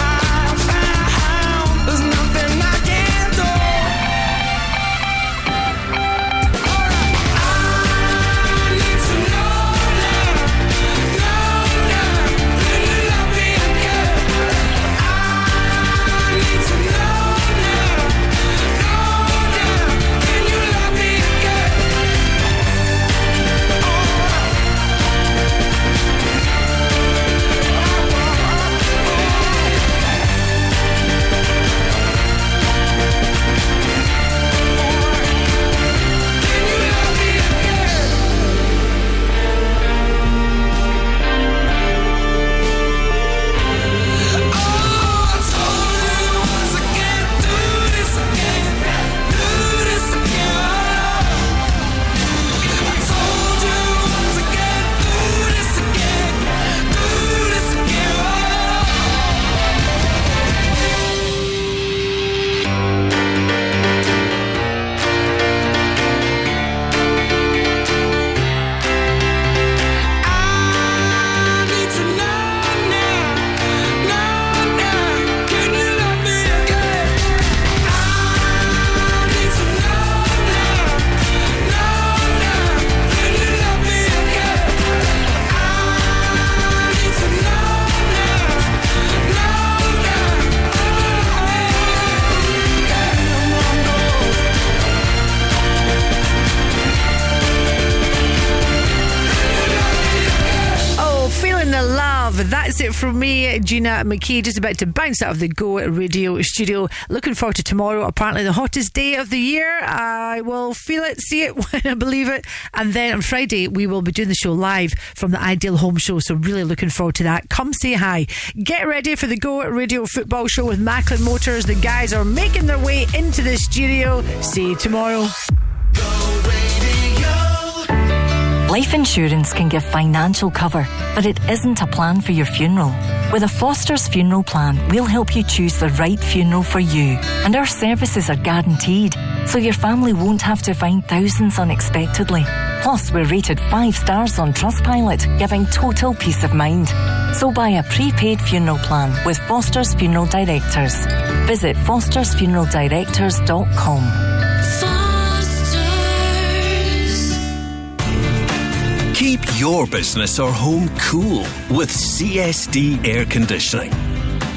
from me, Gina McKie, just about to bounce out of the Go Radio studio. Looking forward to tomorrow. Apparently, the hottest day of the year. I will feel it, see it when I believe it. And then on Friday, we will be doing the show live from the Ideal Home Show. So, really looking forward to that. Come say hi. Get ready for the Go Radio football show with Macklin Motors. The guys are making their way into the studio. See you tomorrow. Life insurance can give financial cover, but it isn't a plan for your funeral. With a Foster's funeral plan, we'll help you choose the right funeral for you, and our services are guaranteed, so your family won't have to find thousands unexpectedly. Plus, we're rated five stars on Trustpilot, giving total peace of mind. So buy a prepaid funeral plan with Foster's Funeral Directors. Visit fostersfuneraldirectors.com. Keep your business or home cool with CSD Air Conditioning.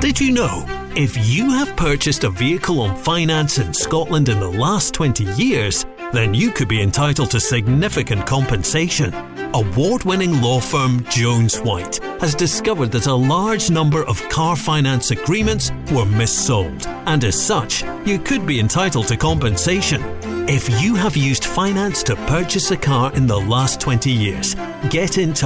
Did you know? If you have purchased a vehicle on finance in Scotland in the last 20 years, then you could be entitled to significant compensation. Award winning law firm Jones Whyte has discovered that a large number of car finance agreements were missold, and as such, you could be entitled to compensation. If you have used finance to purchase a car in the last 20 years, get in touch.